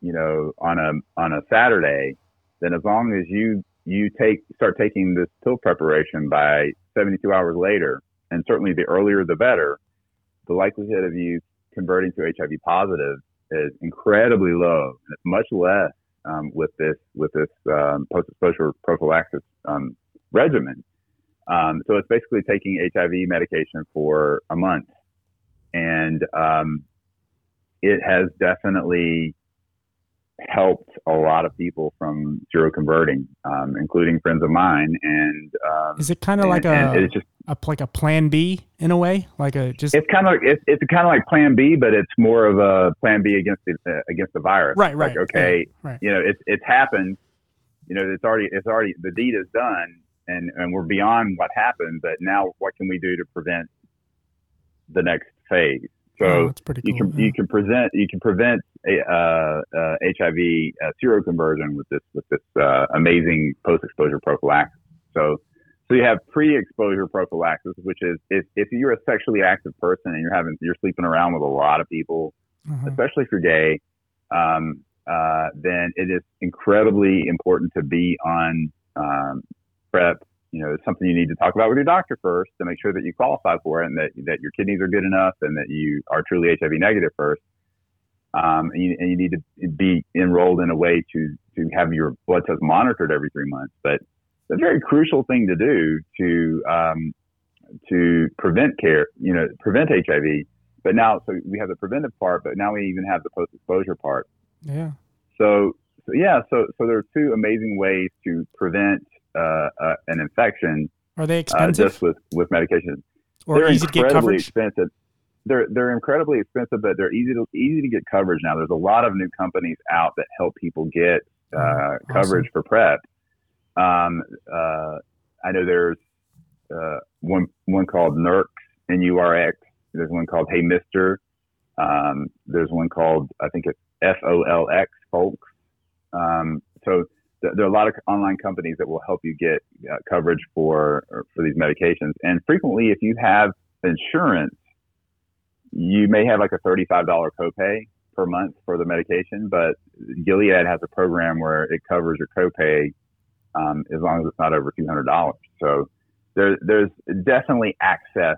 you know, on a on a Saturday, then as long as you you take start taking this pill preparation by 72 hours later, and certainly the earlier the better, the likelihood of you converting to HIV positive is incredibly low, and it's much less um, with this with this um, post-exposure prophylaxis um, regimen. Um, so it's basically taking HIV medication for a month, and um, it has definitely helped a lot of people from zero converting, um, including friends of mine. And um, Is it kind of like a, it's just a like a plan B in a way? Like a just it's kind of like it's, it's kind of like Plan B, but it's more of a Plan B against the uh, against the virus. right, right. Like okay, yeah, right. you know, it's it's happened. You know, it's already it's already the deed is done, and and we're beyond what happened. But now, what can we do to prevent the next phase? So oh, pretty you can yeah. you can present you can prevent a, uh, uh, HIV uh, seroconversion with this with this uh, amazing post exposure prophylaxis. So so you have pre exposure prophylaxis, which is if, if you're a sexually active person and you're having you're sleeping around with a lot of people, Uh-huh. especially if you're gay, um, uh, then it is incredibly important to be on um, PrEP. You know, it's something you need to talk about with your doctor first to make sure that you qualify for it and that, that your kidneys are good enough and that you are truly HIV negative first. um, and, you, and you need to be enrolled in a way to to have your blood test monitored every three months. But it's a very crucial thing to do to um, to prevent care, you know, prevent HIV. But now, so we have the preventive part, but now we even have the post exposure part. Yeah. So, so yeah, so so there are two amazing ways to prevent uh, uh, an infection. Are they expensive? Uh, just with with medication. Or they're easy to get incredibly coverage? expensive. They're they're incredibly expensive, but they're easy to easy to get coverage now. There's a lot of new companies out that help people get uh, Awesome. coverage for PrEP. Um, uh, I know there's uh, one one called NURX N-U-R-X. There's one called Hey Mister. Um, there's one called I think it's F-O-L-X Folks. Um, so there are a lot of online companies that will help you get uh, coverage for for these medications. And frequently, if you have insurance, you may have like a thirty-five dollar copay per month for the medication, but Gilead has a program where it covers your copay um, as long as it's not over two hundred dollars. So there, there's definitely access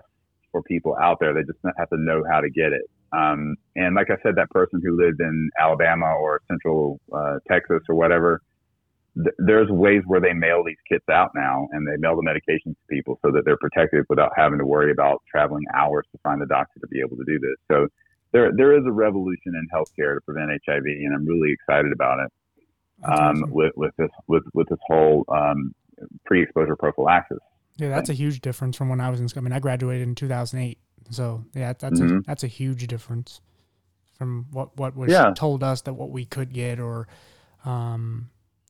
for people out there. They just have to know how to get it. Um, and like I said, that person who lived in Alabama or Central uh, Texas or whatever, th- there's ways where they mail these kits out now, and they mail the medications to people so that they're protected without having to worry about traveling hours to find a doctor to be able to do this. So there, there is a revolution in healthcare to prevent HIV, and I'm really excited about it um, awesome. with with this with with this whole um, pre-exposure prophylaxis. Yeah, that's a huge difference from when I was in school. I mean, I graduated in 2008, so yeah, that's a Mhm. that's a huge difference from what what was Yeah. told us that what we could get or, um,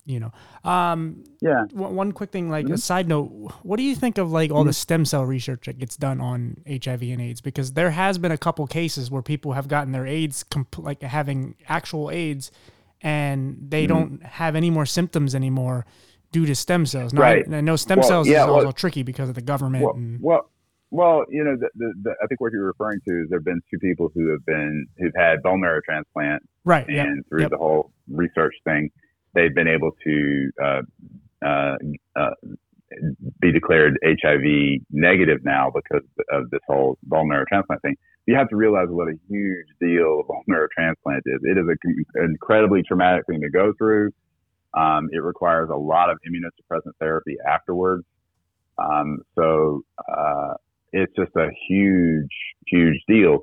you know, um, Yeah, one one quick thing, like a Mhm. side note, what do you think of like all the Mhm. stem cell research that gets done on HIV and AIDS? Because there has been a couple cases where people have gotten their AIDS, comp- like having actual AIDS, and they Mhm. don't have any more symptoms anymore due to stem cells. Now, Right. I, know stem Well, cells yeah, is well- also tricky because of the government. well, and, well, well, you know, the, the, the, I think what you're referring to is there have been two people who have been who've had bone marrow transplant, right. Yep. and through yep. the whole research thing, they've been able to uh, uh, uh, be declared HIV negative now because of this whole bone marrow transplant thing. You have to realize what a huge deal bone marrow transplant is. It is an incredibly traumatic thing to go through. Um, it requires a lot of immunosuppressant therapy afterwards. Um, so uh, it's just a huge, huge deal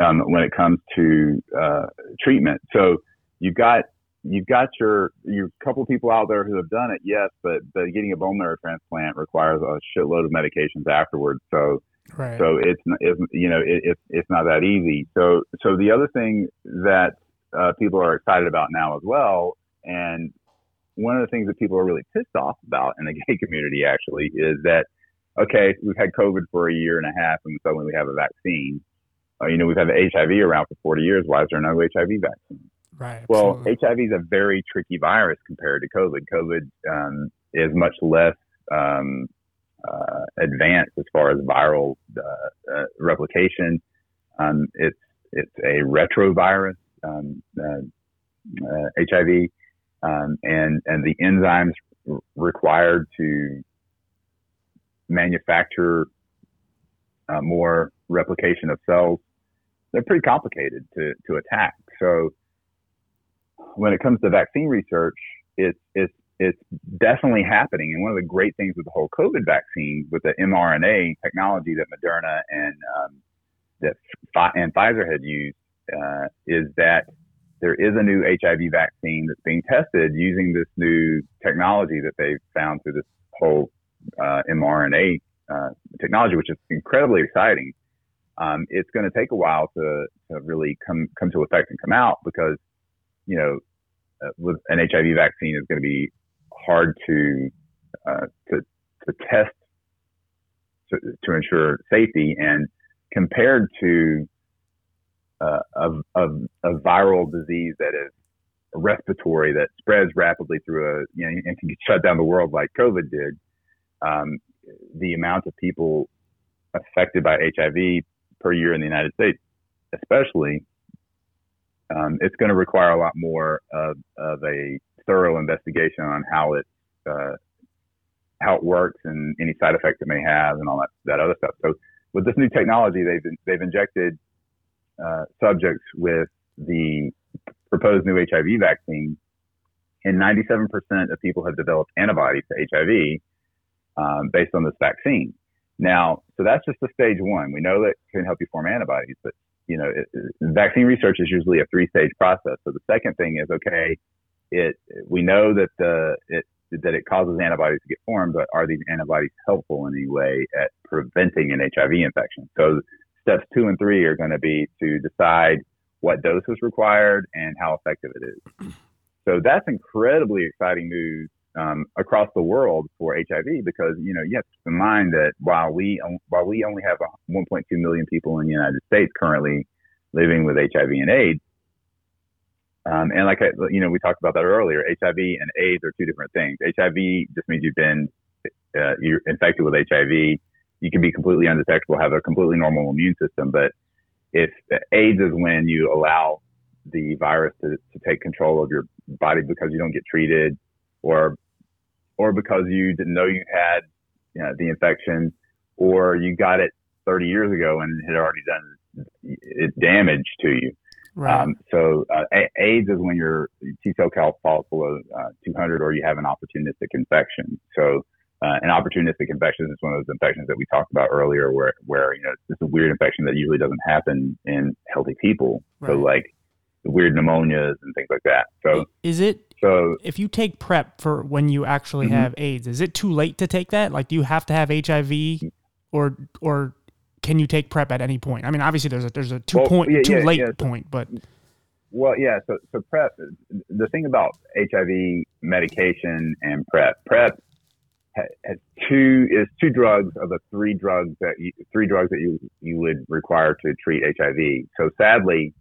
um, when it comes to uh, treatment. So you've got you've got your your couple people out there who have done it, yes, but but getting a bone marrow transplant requires a shitload of medications afterwards. So right. so it's, it's you know it, it's it's not that easy. So so the other thing that uh, people are excited about now as well, and one of the things that people are really pissed off about in the gay community actually is that okay, we've had COVID for a year and a half, and suddenly we have a vaccine. Uh, you know, we've had HIV around for 40 years. Why is there no HIV vaccine? Right. Well. HIV is a very tricky virus compared to COVID. COVID um, is much less um, uh, advanced as far as viral uh, uh, replication. Um, it's it's a retrovirus, um, uh, uh, HIV, um, and and the enzymes r- required to manufacture uh, more replication of cells they're pretty complicated to to attack. So when it comes to vaccine research, it's it's it's definitely happening. And one of the great things with the whole COVID vaccine, with the mRNA technology that Moderna and um, that and Pfizer had used, uh, is that there is a new HIV vaccine that's being tested using this new technology that they've found through this whole uh, mRNA uh, technology, which is incredibly exciting. Um, it's going to take a while to, to really come come to effect and come out because you know uh, with an HIV vaccine is going to be hard to uh, to to test to, to ensure safety and compared to uh, a, a, a viral disease that is respiratory that spreads rapidly through a you know and can shut down the world like COVID did. Um, the amount of people affected by HIV per year in the United States, especially, um, it's going to require a lot more of, of a thorough investigation on how it uh, how it works and any side effects it may have and all that that other stuff. So with this new technology, they've they've injected uh, subjects with the proposed new HIV vaccine, and 97% of people have developed antibodies to HIV um, based on this vaccine. Now, so that's just the stage one. We know that it can help you form antibodies, but you know, it, vaccine research is usually a three-stage process. So the second thing is okay, it we know that the it that it causes antibodies to get formed, but are these antibodies helpful in any way at preventing an HIV infection? So steps two and three are going to be to decide what dose is required and how effective it is. So that's incredibly exciting news um, across the world for HIV because you know you have to keep in mind that while we while we only have 1.2 million people in the United States currently living with HIV and AIDS, um, and like I, you know we talked about that earlier, HIV and AIDS are two different things. HIV just means you've been uh, you're infected with HIV. You can be completely undetectable, have a completely normal immune system, but if AIDS is when you allow the virus to, to take control of your body because you don't get treated or or because you didn't know you had you know, the infection, or you got it 30 years ago and it had already done damage to you. Right. Um, so uh, AIDS is when your T cell count falls below uh, 200, or you have an opportunistic infection. So uh, an opportunistic infection is one of those infections that we talked about earlier, where where you know it's a weird infection that usually doesn't happen in healthy people. Right. So like weird pneumonias and things like that. So is it so if you take PrEP for when you actually mm-hmm. have AIDS, is it too late to take that? Like, do you have to have HIV, or or can you take PrEP at any point? I mean, obviously there's a there's a two well, point yeah, too yeah, late yeah. point, but well, yeah. So so PrEP. The thing about HIV medication and PrEP, PrEP has two is two drugs of the three drugs that you, three drugs that you you would require to treat HIV. So sadly,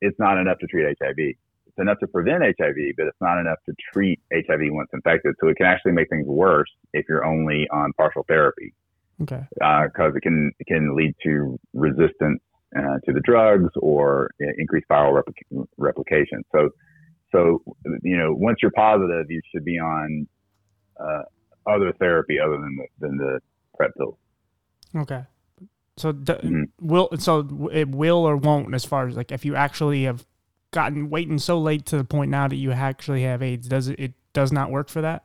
it's not enough to treat HIV. It's enough to prevent HIV, but it's not enough to treat HIV once infected. So it can actually make things worse if you're only on partial therapy. Okay. Because uh, it can it can lead to resistance uh, to the drugs or increased viral replic- replication. So so you know once you're positive, you should be on uh, other therapy other than the, than the PrEP pills. Okay. So mm-hmm. will so it will or won't as far as like if you actually have gotten waiting so late to the point now that you actually have AIDS, does it, it does not work for that?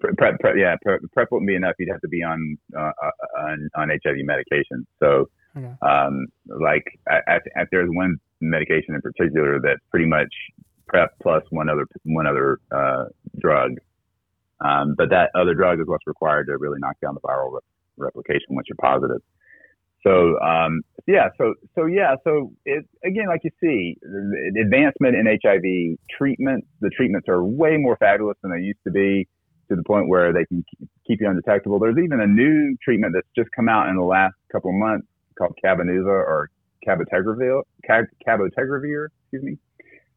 Prep, prep yeah, prep, prep, wouldn't be enough. You'd have to be on uh, uh on, on HIV medication. So, okay. um, like, I, I, I, there's one medication in particular that's pretty much prep plus one other one other uh, drug. Um, but that other drug is what's required to really knock down the viral re- replication once you're positive. So um, yeah, so so yeah, so it again, like you see, advancement in HIV treatment, the treatments are way more fabulous than they used to be, to the point where they can keep you undetectable. There's even a new treatment that's just come out in the last couple of months called Cabenuva or cabotegravir, cabotegravir, excuse me,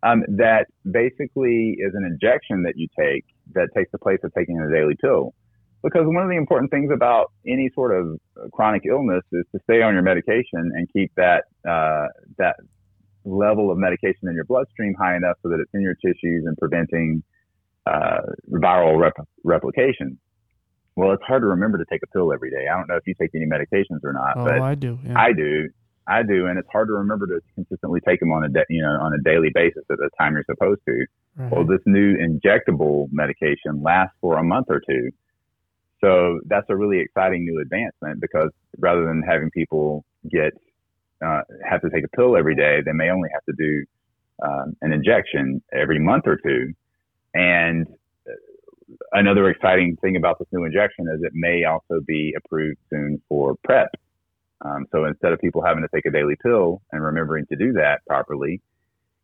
um, that basically is an injection that you take that takes the place of taking a daily pill because one of the important things about any sort of chronic illness is to stay on your medication and keep that uh, that level of medication in your bloodstream high enough so that it's in your tissues and preventing uh, viral rep- replication. Well, it's hard to remember to take a pill every day. I don't know if you take any medications or not, oh, but I do. Yeah. I do. I do, and it's hard to remember to consistently take them on a da- you know on a daily basis at the time you're supposed to. Well, this new injectable medication lasts for a month or two, so that's a really exciting new advancement because rather than having people get uh, have to take a pill every day, they may only have to do um, an injection every month or two. And uh, another exciting thing about this new injection is it may also be approved soon for PrEP. Um, so instead of people having to take a daily pill and remembering to do that properly,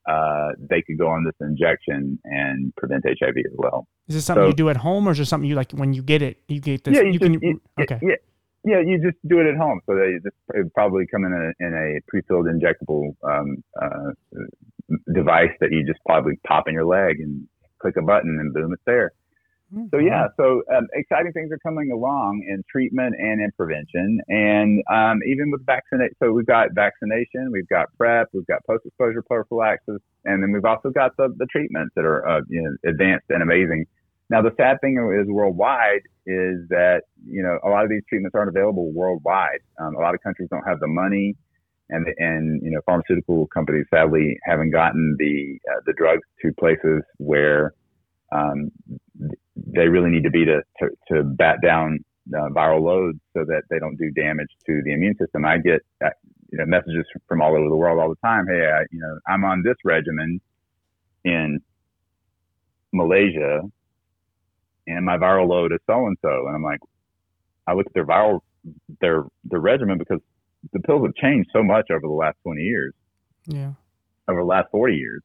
uh, they could go on this injection and prevent HIV as well. Is this something so, you do at home, or is it something you like when you get it? You get this. Yeah, you, you just, can. You, okay. Yeah, yeah, you just do it at home. So they just probably come in a in a pre-filled injectable um, uh, device that you just probably pop in your leg and click a button, and boom, it's there. So yeah, so um, exciting things are coming along in treatment and in prevention, and um, even with vaccination. So we've got vaccination, we've got PrEP, we've got post-exposure prophylaxis, and then we've also got the, the treatments that are uh, you know, advanced and amazing. Now the sad thing is worldwide is that you know a lot of these treatments aren't available worldwide. Um, a lot of countries don't have the money and and you know pharmaceutical companies sadly haven't gotten the uh, the drugs to places where um, they really need to be to to, to bat down uh, viral loads so that they don't do damage to the immune system. I get uh, you know messages from all over the world all the time. Hey, I, you know I'm on this regimen in Malaysia, and my viral load is so and so, and I'm like, I look at their viral their their regimen because the pills have changed so much over the last 20 years. Yeah. Over the last 40 years.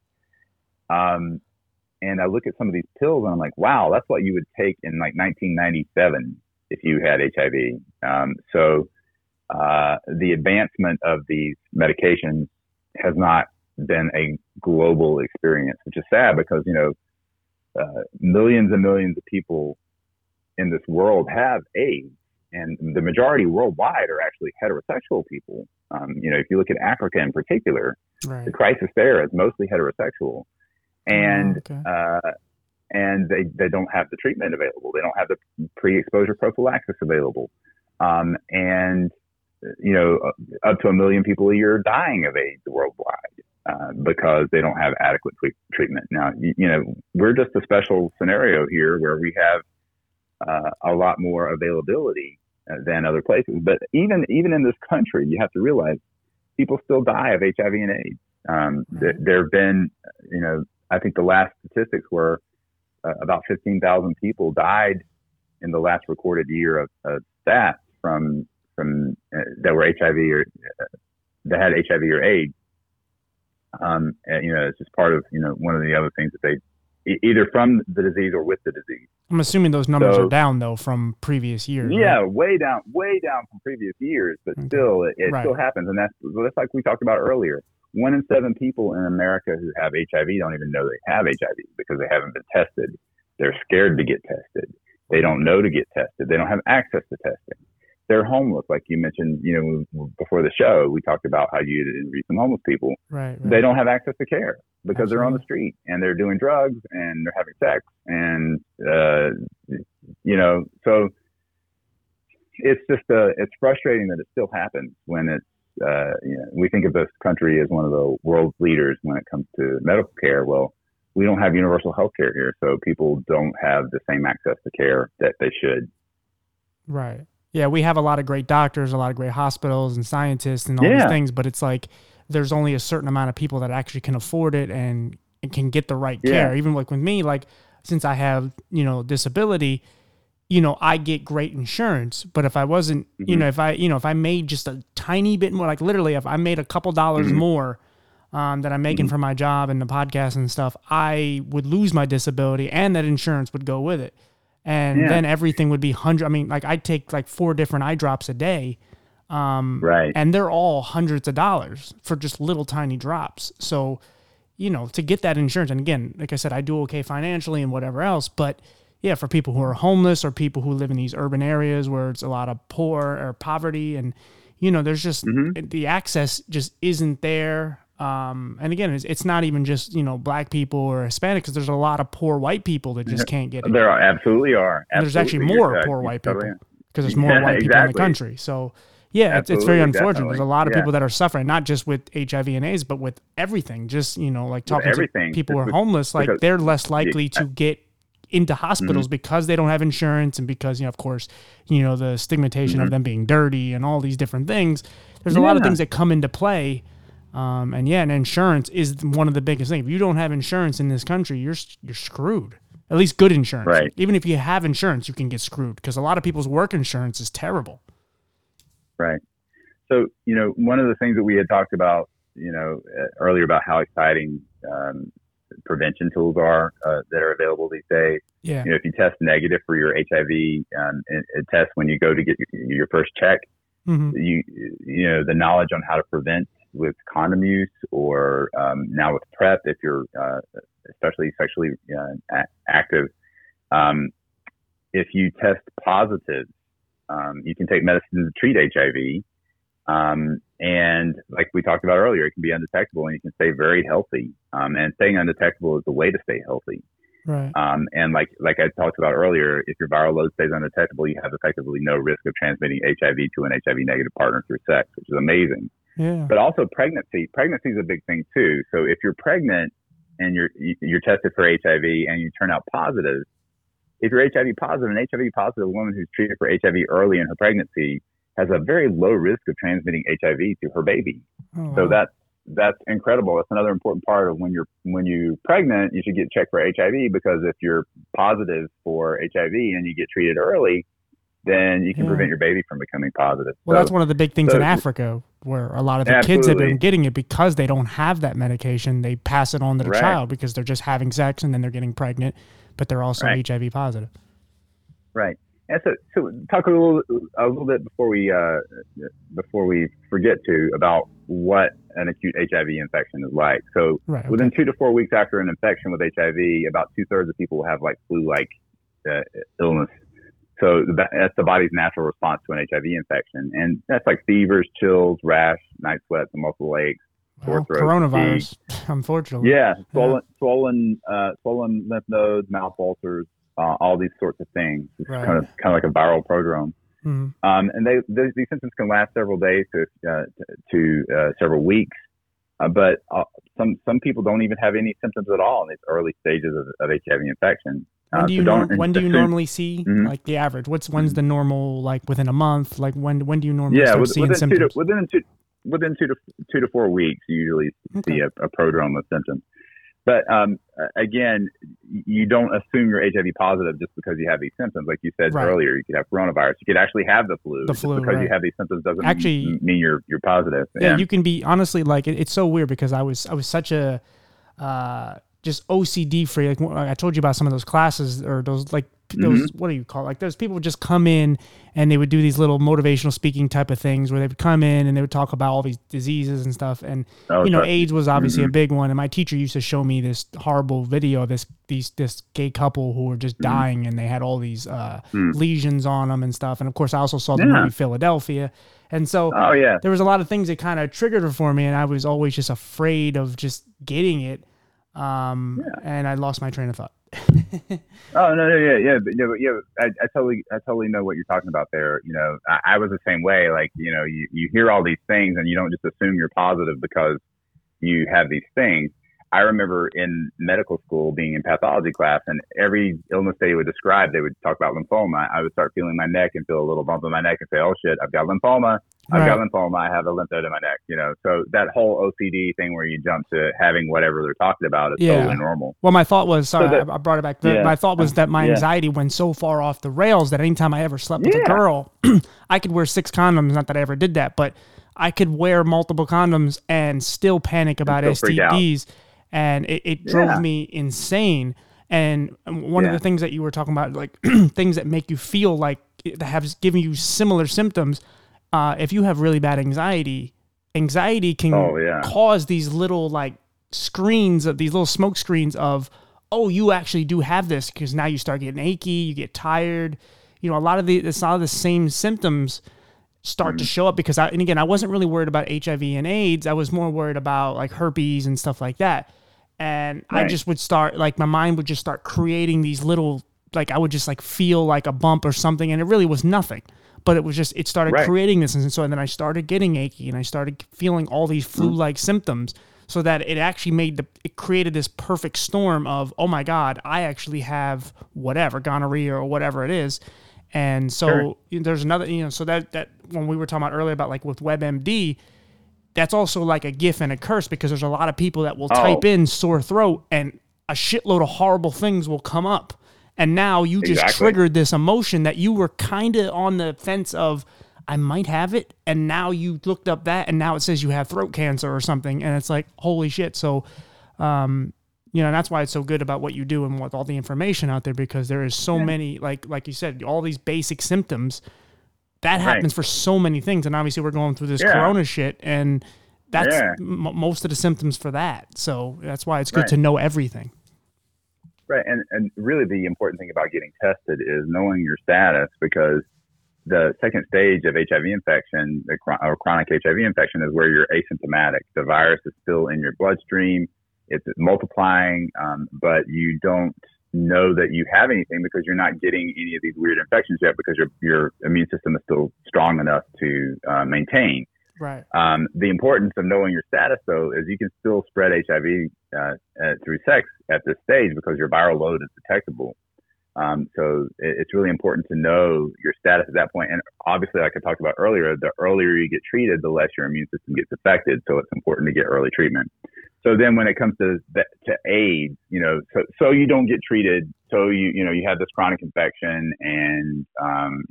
Um, and I look at some of these pills and I'm like, wow, that's what you would take in like 1997 if you had HIV. Um, so uh, the advancement of these medications has not been a global experience, which is sad because, you know, uh, millions and millions of people in this world have AIDS and the majority worldwide are actually heterosexual people. Um, you know, if you look at Africa in particular, right. the crisis there is mostly heterosexual, and oh, okay. uh, and they they don't have the treatment available. They don't have the pre-exposure prophylaxis available, um, and you know, up to a million people a year dying of AIDS worldwide. Uh, because they don't have adequate treatment. Now, you, you, know, we're just a special scenario here where we have uh, a lot more availability uh, than other places. But even even in this country, you have to realize people still die of HIV and AIDS. Um, th- there have been, you know, I think the last statistics were uh, about 15,000 people died in the last recorded year of, of stats from from uh, that were HIV or uh, that had HIV or AIDS. Um, and, you know, it's just part of you know one of the other things that they either from the disease or with the disease. I'm assuming those numbers so, are down though from previous years. Yeah, right? way down, way down from previous years, but okay. still, it, it right. still happens, and that's that's like we talked about earlier. One in seven people in America who have HIV don't even know they have HIV because they haven't been tested. They're scared to get tested. They don't know to get tested. They don't have access to testing they're homeless, like you mentioned, you know, before the show, we talked about how you interview some homeless people. Right, right. They don't have access to care because Absolutely. they're on the street and they're doing drugs and they're having sex and, uh, you know, so it's just, uh, it's frustrating that it still happens when it's, uh, you know, we think of this country as one of the world's leaders when it comes to medical care. Well, we don't have universal health care here, so people don't have the same access to care that they should. Right yeah, we have a lot of great doctors, a lot of great hospitals and scientists and all yeah. these things, but it's like there's only a certain amount of people that actually can afford it and, and can get the right yeah. care. Even like with me, like since I have, you know, disability, you know, I get great insurance, but if I wasn't, mm-hmm. you know, if I, you know, if I made just a tiny bit more, like literally, if I made a couple dollars mm-hmm. more um, that I'm making mm-hmm. for my job and the podcast and stuff, I would lose my disability and that insurance would go with it and yeah. then everything would be hundred. I mean, like I take like four different eye drops a day, um, right? And they're all hundreds of dollars for just little tiny drops. So, you know, to get that insurance, and again, like I said, I do okay financially and whatever else, but yeah, for people who are homeless or people who live in these urban areas where it's a lot of poor or poverty, and you know, there's just mm-hmm. the access just isn't there. Um, and again, it's, it's not even just you know black people or Hispanic because there's a lot of poor white people that just can't get it. There are absolutely are. Absolutely. There's actually more poor white people because there's more yeah, white people exactly. in the country. So yeah, it's, it's very unfortunate. Definitely. There's a lot of yeah. people that are suffering, not just with HIV and AIDS, but with everything. Just you know, like talking to people who are homeless, like they're less likely to get into hospitals mm-hmm. because they don't have insurance and because you know, of course, you know, the stigmatization mm-hmm. of them being dirty and all these different things. There's a yeah. lot of things that come into play um, and yeah, and insurance is one of the biggest things. If you don't have insurance in this country, you're you're screwed. At least good insurance. Right. Even if you have insurance, you can get screwed because a lot of people's work insurance is terrible. Right. So you know, one of the things that we had talked about, you know, earlier about how exciting um, prevention tools are uh, that are available these days. Yeah. You know, if you test negative for your HIV um, test when you go to get your, your first check, mm-hmm. you you know the knowledge on how to prevent with condom use or um, now with PrEP if you're uh, especially sexually uh, active. Um, if you test positive, um, you can take medicine to treat HIV. Um, and like we talked about earlier, it can be undetectable and you can stay very healthy. Um, and staying undetectable is the way to stay healthy. Right. Um, and like like I talked about earlier, if your viral load stays undetectable, you have effectively no risk of transmitting HIV to an HIV negative partner through sex, which is amazing. Yeah. But also pregnancy. Pregnancy is a big thing too. So if you're pregnant and you're you're tested for HIV and you turn out positive, if you're HIV positive, an HIV positive woman who's treated for HIV early in her pregnancy has a very low risk of transmitting HIV to her baby. Oh, So wow. that's that's incredible. That's another important part of when you're when you're pregnant, you should get checked for HIV because if you're positive for HIV and you get treated early, then you can Yeah. prevent your baby from becoming positive. Well, So- that's one of the big things so- in Africa where a lot of the kids have been getting it because they don't have that medication. They pass it on to the Right. child because they're just having sex and then they're getting pregnant, but they're also Right. HIV positive. Right. And so, so talk a little, a little bit before we, uh, before we forget to about what an acute HIV infection is like. So Right. within two to four weeks after an infection with HIV, about two thirds of people will have like flu-like uh, illness. So that's the body's natural response to an HIV infection, and that's like fevers, chills, rash, night sweats, and muscle aches. Well, sore throat, coronavirus, unfortunately. Yeah, swollen, swollen, uh, swollen lymph nodes, mouth ulcers, uh, all these sorts of things. It's Right. kind of kind of like a viral prodrome. Mhm. Um, and they, those, these symptoms can last several days to uh, to uh, several weeks. Uh, but uh, some some people don't even have any symptoms at all in these early stages of, of HIV infection. When Uh, do you when do you normally see Mhm. like the average? What's when's the normal like within a month? Like when when do you normally Yeah, start with, seeing within two to, symptoms? within two within two to two to four weeks, you usually Okay. see a, a prodrome of symptoms. But um, again, you don't assume you're HIV positive just because you have these symptoms. Like you said Right. earlier, you could have coronavirus. You could actually have the flu. The just flu, because right. you have these symptoms doesn't Actually- mean, you're you're positive. yeah, you can be honestly like it, it's so weird because I was I was such a uh, just OCD free. Like I told you about some of those classes or those like those Mm-hmm. what do you call it? like those people would just come in and they would do these little motivational speaking type of things where they would come in and they would talk about all these diseases and stuff and Oh, you know. AIDS was obviously Mm-hmm. a big one and my teacher used to show me this horrible video of this these this gay couple who were Mm-hmm. just dying and they had all these uh, lesions on them and stuff and of course I also saw the. Yeah. movie Philadelphia and so Oh yeah. there was a lot of things that kind of triggered for me, and I was always just afraid of just getting it. Um, and I lost my train of thought. Oh no, no, yeah, yeah, but, yeah, but, yeah. I, I totally, I totally know what you're talking about there. You know, I, I was the same way. Like, you know, you, you hear all these things and you don't just assume you're positive because you have these things. I remember in medical school being in pathology class, and every illness they would describe, they would talk about lymphoma. I would start feeling my neck and feel a little bump in my neck and say, "Oh shit, I've got lymphoma. I've got lymphoma. I have a lymph node in my neck." You know, so that whole OCD thing where you jump to having whatever they're talking about is Yeah. totally normal. Well, my thought was sorry, that- I brought it back. The- Yeah. My thought was that my Yeah. anxiety went so far off the rails that anytime I ever slept with a girl, I could wear six condoms. Not that I ever did that, but I could wear multiple condoms and still panic about still. STDs, and it, it drove me insane. And one of the things that you were talking about, like things that make you feel like that have given you similar symptoms, uh, if you have really bad anxiety, anxiety can Oh, yeah. cause these little like screens of these little smoke screens of oh you actually do have this because now you start getting achy you get tired. You know a lot of the it's of the same symptoms start Mm. to show up because I and again I wasn't really worried about HIV and AIDS. I was more worried about like herpes and stuff like that. And I just would start like my mind would just start creating these little like I would just like feel like a bump or something and it really was nothing but it was just it started Right. creating this and so then I started getting achy and I started feeling all these Mm-hmm. flu-like symptoms so that it actually made the it created this perfect storm of oh my god I actually have whatever gonorrhea or whatever it is and so Sure. there's another you know so that that when we were talking about earlier about like with WebMD that's also like a gift and a curse because there's a lot of people that will type Oh. in sore throat and a shitload of horrible things will come up. And now you just Exactly. triggered this emotion that you were kind of on the fence of, I might have it. And now you looked up that and now it says you have throat cancer or something. And it's like, holy shit. So, um, you know, that's why it's so good about what you do and what all the information out there because there is so many, like, like you said, all these basic symptoms that Right. happens for so many things. And obviously we're going through this Yeah. corona shit and that's Yeah. m- most of the symptoms for that. So that's why it's good Right. to know everything. Right, and and really the important thing about getting tested is knowing your status because the second stage of HIV infection, or chronic HIV infection, is where you're asymptomatic. The virus is still in your bloodstream, it's multiplying, um, but you don't know that you have anything because you're not getting any of these weird infections yet because your your immune system is still strong enough to uh, maintain. Right. Um, the importance of knowing your status, though, is you can still spread HIV uh, uh, through sex at this stage because your viral load is detectable. Um, so it, it's really important to know your status at that point. And obviously, like I talked about earlier, the earlier you get treated, the less your immune system gets affected. So it's important to get early treatment. So then when it comes to to AIDS, you know, so, so you don't get treated. So you, you know, you have this chronic infection and, um,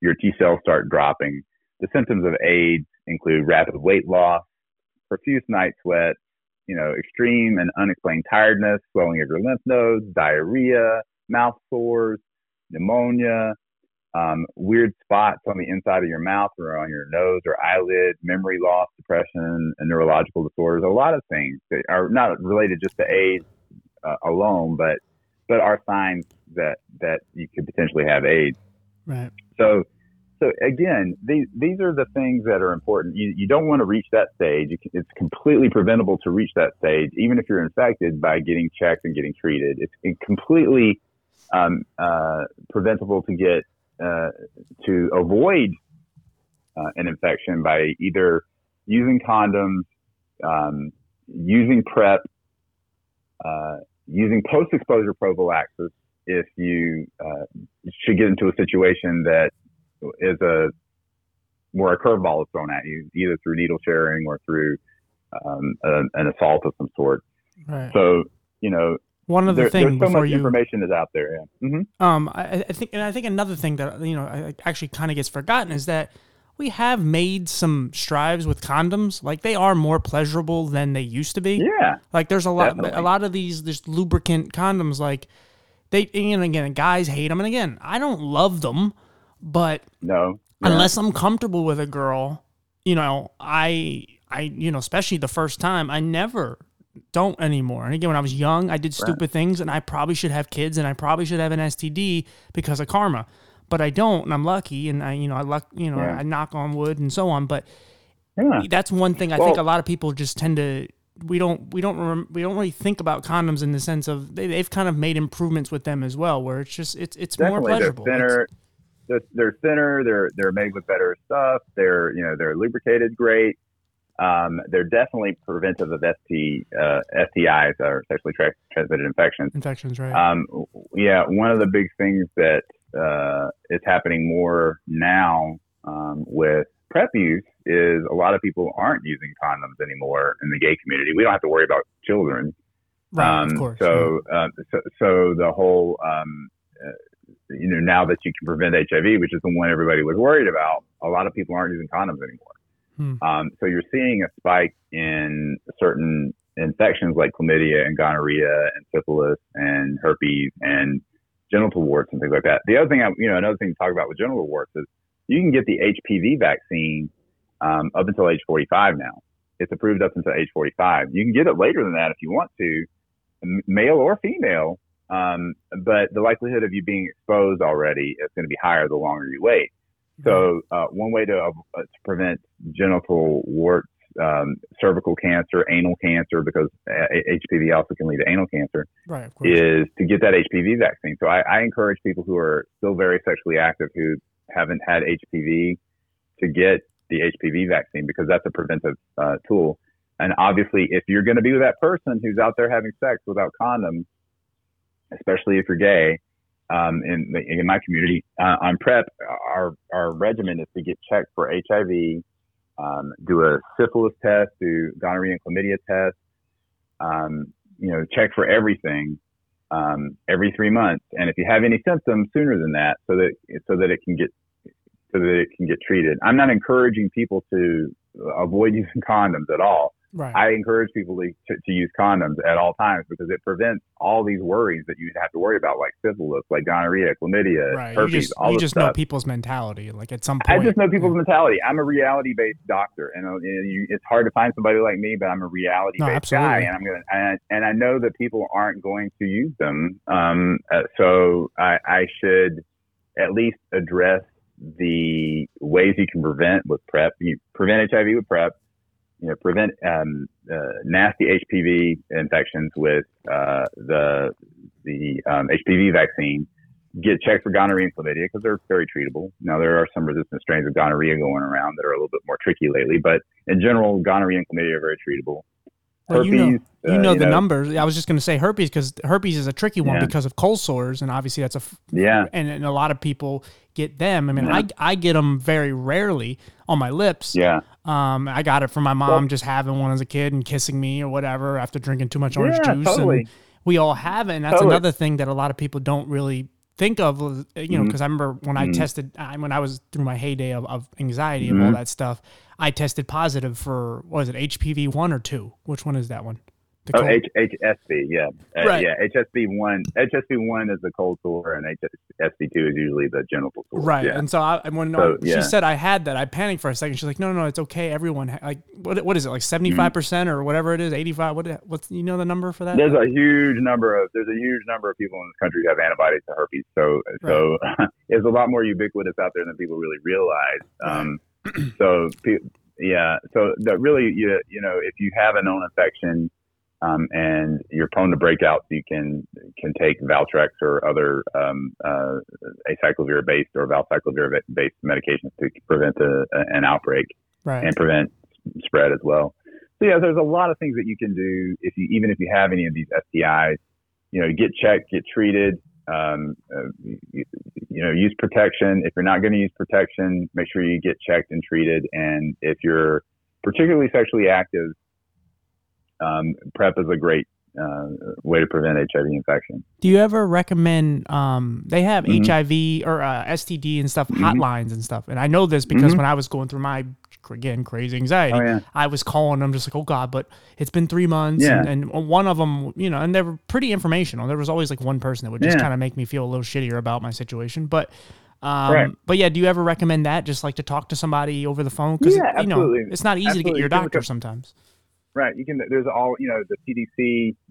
your T cells start dropping. The symptoms of AIDS include rapid weight loss, profuse night sweats, you know, extreme and unexplained tiredness, swelling of your lymph nodes, diarrhea, mouth sores, pneumonia, um, weird spots on the inside of your mouth or on your nose or eyelid, memory loss, depression, and neurological disorders. A lot of things that are not related just to AIDS uh, alone, but but are signs that that you could potentially have AIDS. Right. So so again, these these are the things that are important. You you don't want to reach that stage. It's completely preventable to reach that stage, even if you're infected by getting checked and getting treated. It's completely um, uh, preventable to get uh, to avoid uh, an infection by either using condoms, um, using PrEP, uh, using post-exposure prophylaxis if you uh, should get into a situation that is a where a curveball is thrown at you, either through needle sharing or through um, a, an assault of some sort. Right. So, you know, one of the there, things there's so much you, information is out there. Yeah. Mm-hmm. Um, I, I, think, and I think another thing that you know actually kind of gets forgotten is that we have made some strives with condoms. Like they are more pleasurable than they used to be. Yeah. Like there's a lot, Definitely. a lot of these, there's lubricant condoms. Like they, and again, guys hate them. And again, I don't love them, but no, unless I'm comfortable with a girl, you know, I, I, you know, especially the first time, I never don't anymore. And again, when I was young, I did stupid right. things, and I probably should have kids, and I probably should have an STD because of karma, but I don't, and I'm lucky, and I, you know, I luck, you know, yeah. I knock on wood and so on. But yeah. that's one thing I well, think a lot of people just tend to. We don't, we don't, rem- we don't really think about condoms in the sense of they, have kind of made improvements with them as well, where it's just it's it's more pleasurable. They're thinner, they're, they're thinner. They're they're made with better stuff. They're you know they're lubricated great um, they're definitely preventive of ST, uh, STIs or sexually tra- transmitted infections. Infections, right? Um, yeah, one of the big things that uh, is happening more now um, with PrEP use is a lot of people aren't using condoms anymore in the gay community. We don't have to worry about children. Right, of course. So, yeah. uh, so, so the whole, um, uh, you know, now that you can prevent HIV, which is the one everybody was worried about, a lot of people aren't using condoms anymore. Hmm. Um, so you're seeing a spike in certain infections like chlamydia and gonorrhea and syphilis and herpes and genital warts and things like that. The other thing, I, you know, another thing to talk about with genital warts is you can get the HPV vaccine um, up until age 45 now. It's approved up until age 45. You can get it later than that if you want to, male or female. Um, but the likelihood of you being exposed already is going to be higher the longer you wait. So uh, one way to, uh, to prevent genital warts, um, cervical cancer, anal cancer, because HPV also can lead to anal cancer, right, is to get that HPV vaccine. So I, I, encourage people who are still very sexually active who haven't had HPV to get the HPV vaccine because that's a preventive uh, tool. And obviously, if you're going to be with that person who's out there having sex without condoms, especially if you're gay, um, in, in my community uh, on PrEP, our our regimen is to get checked for HIV, um, do a syphilis test, do gonorrhea and chlamydia test, um, you know, check for everything um, every three months, and if you have any symptoms, sooner than that, so that so that it can get so that it can get treated. I'm not encouraging people to avoid using condoms at all. Right. I encourage people to, to, to, use condoms at all times because it prevents all these worries that you have to worry about, like syphilis, like gonorrhea, chlamydia, right. herpes, you just, all you just stuff. know people's mentality. Like at some point, I just know people's yeah. mentality. I'm a reality based doctor, and uh, you, it's hard to find somebody like me, but I'm a reality based no, guy, and I'm gonna and, and, I know that people aren't going to use them. Um, uh, so I, I should at least address the ways you can prevent with PrEP. You prevent HIV with PrEP you know, prevent um, uh, nasty HPV infections with uh, the the um, HPV vaccine. get checked for gonorrhea and chlamydia because they're very treatable. Now there are some resistant strains of gonorrhea going around that are a little bit more tricky lately, but in general, gonorrhea and chlamydia are very treatable. Well, you know, you know uh, you the know, numbers. I was just going to say herpes because herpes is a tricky one yeah. because of cold sores, and obviously that's a yeah. And, and, a lot of people get them. I mean, yeah. I I get them very rarely on my lips. Yeah. Um, I got it from my mom well, just having one as a kid and kissing me or whatever after drinking too much orange yeah, juice. Totally. And we all have it, and that's totally. another thing that a lot of people don't really think of you know because mm-hmm. I remember when I mm-hmm. tested when I was through my heyday of, of anxiety mm-hmm. of all that stuff I tested positive for what was it HPV one or two which one is that one the oh, H- HSV, yeah, uh, right. yeah. HSV one, HSV one is the cold sore, and HSV two is usually the genital sore. Right. Yeah. And so I, when so, she yeah. said I had that, I panicked for a second. She's like, "No, no, no, it's okay. Everyone ha- like what? What is it? Like seventy five percent or whatever it is, eighty five? What? What's you know the number for that? There's a huge number of there's a huge number of people in this country who have antibodies to herpes. So right. so it's a lot more ubiquitous out there than people really realize. Um, so yeah, so that really you you know if you have a known infection um, and you're prone to breakouts, you can can take Valtrex or other um, uh, acyclovir based or valacyclovir based medications to prevent a, an outbreak right. and prevent spread as well. So yeah, there's a lot of things that you can do if you even if you have any of these STIs, you know, get checked, get treated. Um, uh, you, you, know, use protection. If you're not going to use protection, make sure you get checked and treated. And if you're particularly sexually active, um, PrEP is a great uh, way to prevent HIV infection. Do you ever recommend? Um, they have mm-hmm. HIV or uh, STD and stuff mm-hmm. hotlines and stuff, and I know this because mm-hmm. when I was going through my again crazy anxiety, oh, yeah. I was calling them just like, oh god, but it's been three months, yeah. and, and, one of them, you know, and they were pretty informational. There was always like one person that would just yeah. kind of make me feel a little shittier about my situation, but. Um, right. But yeah, do you ever recommend that? Just like to talk to somebody over the phone because yeah, you know it's not easy absolutely. to get your doctor sometimes. Right. You can. There's all. You know, the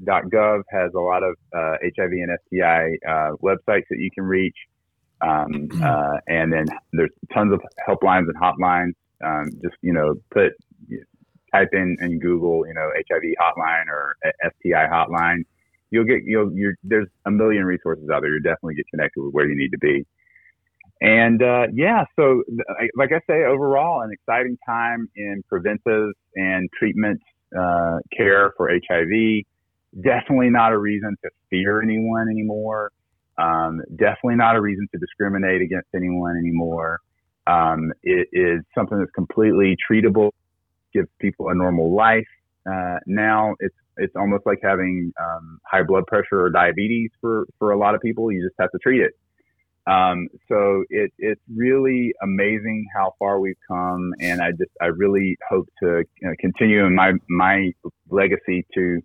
CDC.gov has a lot of uh, HIV and STI uh, websites that you can reach, um, uh, and then there's tons of helplines and hotlines. Um, just you know, put type in in Google, you know, HIV hotline or STI hotline. You'll get you'll you're there's a million resources out there. You'll definitely get connected with where you need to be. And uh, yeah, so like I say, overall, an exciting time in preventive and treatment uh, care for HIV. Definitely not a reason to fear anyone anymore. Um, definitely not a reason to discriminate against anyone anymore. Um, it is something that's completely treatable, gives people a normal life. Uh, now it's it's almost like having um, high blood pressure or diabetes for for a lot of people. You just have to treat it. Um, so it, it's really amazing how far we've come, and I just I really hope to you know, continue in my my legacy to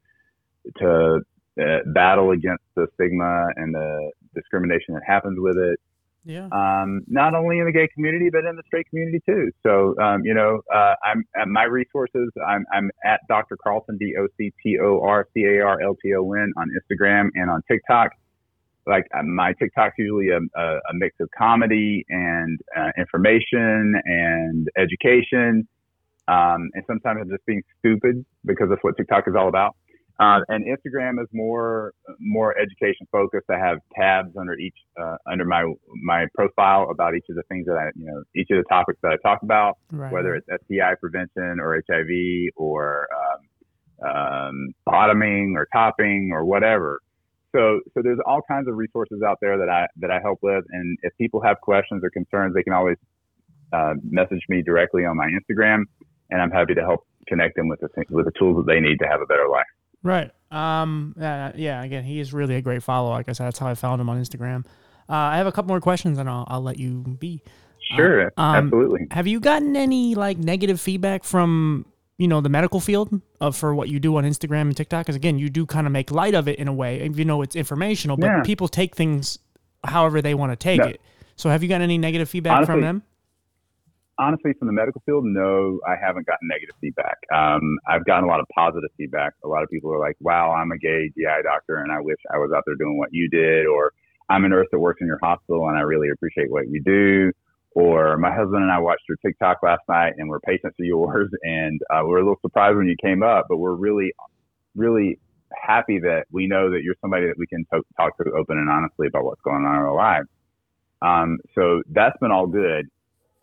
to uh, battle against the stigma and the discrimination that happens with it. Yeah. Um, not only in the gay community, but in the straight community too. So, um, you know, uh, I'm at my resources. I'm, I'm at Dr. Carlton, D O C T O R C A R L T O N on Instagram and on TikTok like uh, my TikTok's usually a, a, a mix of comedy and uh, information and education. Um, and sometimes I'm just being stupid because that's what TikTok is all about. Uh, and Instagram is more more education focused. I have tabs under each uh, under my my profile about each of the things that I you know each of the topics that I talk about, right. whether it's STI prevention or HIV or um, um, bottoming or topping or whatever so so there's all kinds of resources out there that I that I help with, and if people have questions or concerns, they can always uh, message me directly on my Instagram, and I'm happy to help connect them with the with the tools that they need to have a better life. Right. Um. Uh, yeah. Again, he is really a great follow. Like I said, that's how I found him on Instagram. Uh, I have a couple more questions, and I'll I'll let you be. Sure. Uh, um, absolutely. Have you gotten any like negative feedback from you know the medical field of for what you do on Instagram and TikTok because again you do kind of make light of it in a way you know it's informational but yeah. people take things however they want to take no. it. So have you gotten any negative feedback honestly, from them? honestly from the medical field no I haven't gotten negative feedback. Um, I've gotten a lot of positive feedback. A lot of people are like wow I'm a gay GI doctor and I wish I was out there doing what you did or I'm a nurse that works in your hospital and I really appreciate what you do or my husband and I watched your TikTok last night and we're patients of yours and uh, we are a little surprised when you came up, but we're really, really happy that we know that you're somebody that we can t- talk to open and honestly about what's going on in our lives. Um, so that's been all good.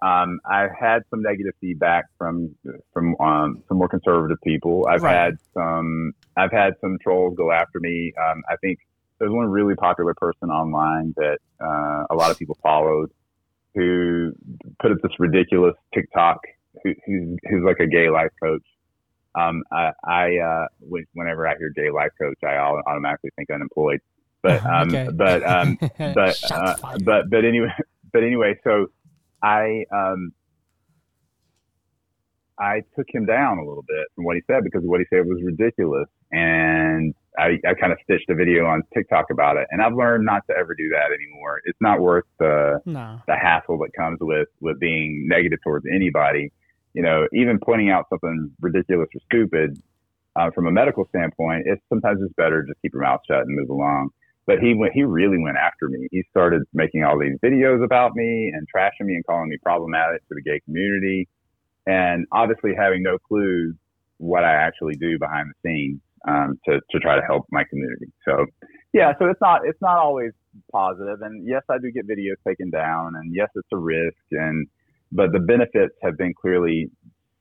Um, I've had some negative feedback from from um, some more conservative people. I've Right. had some I've had some trolls go after me. Um, I think there's one really popular person online that uh, a lot of people followed who put up this ridiculous TikTok. Who, who's, who's like a gay life coach. Um, I, I uh, whenever I hear gay life coach, I au- automatically think unemployed. But um, Okay. but um, but uh, but but anyway but anyway so i um i took him down a little bit from what he said because what he said was ridiculous and i i kind of stitched a video on tiktok about it and i've learned not to ever do that anymore. It's not worth the no. the hassle that comes with with being negative towards anybody. You know even pointing out something ridiculous or stupid uh, from a medical standpoint it's sometimes it's better to just keep your mouth shut and move along. But he went he really went after me. He started making all these videos about me and trashing me and calling me problematic to the gay community. And obviously having no clue what i actually do behind the scenes um, to, to try to help my community. So yeah so it's not it's not always positive. And yes i do get videos taken down and yes it's a risk and but the benefits have been clearly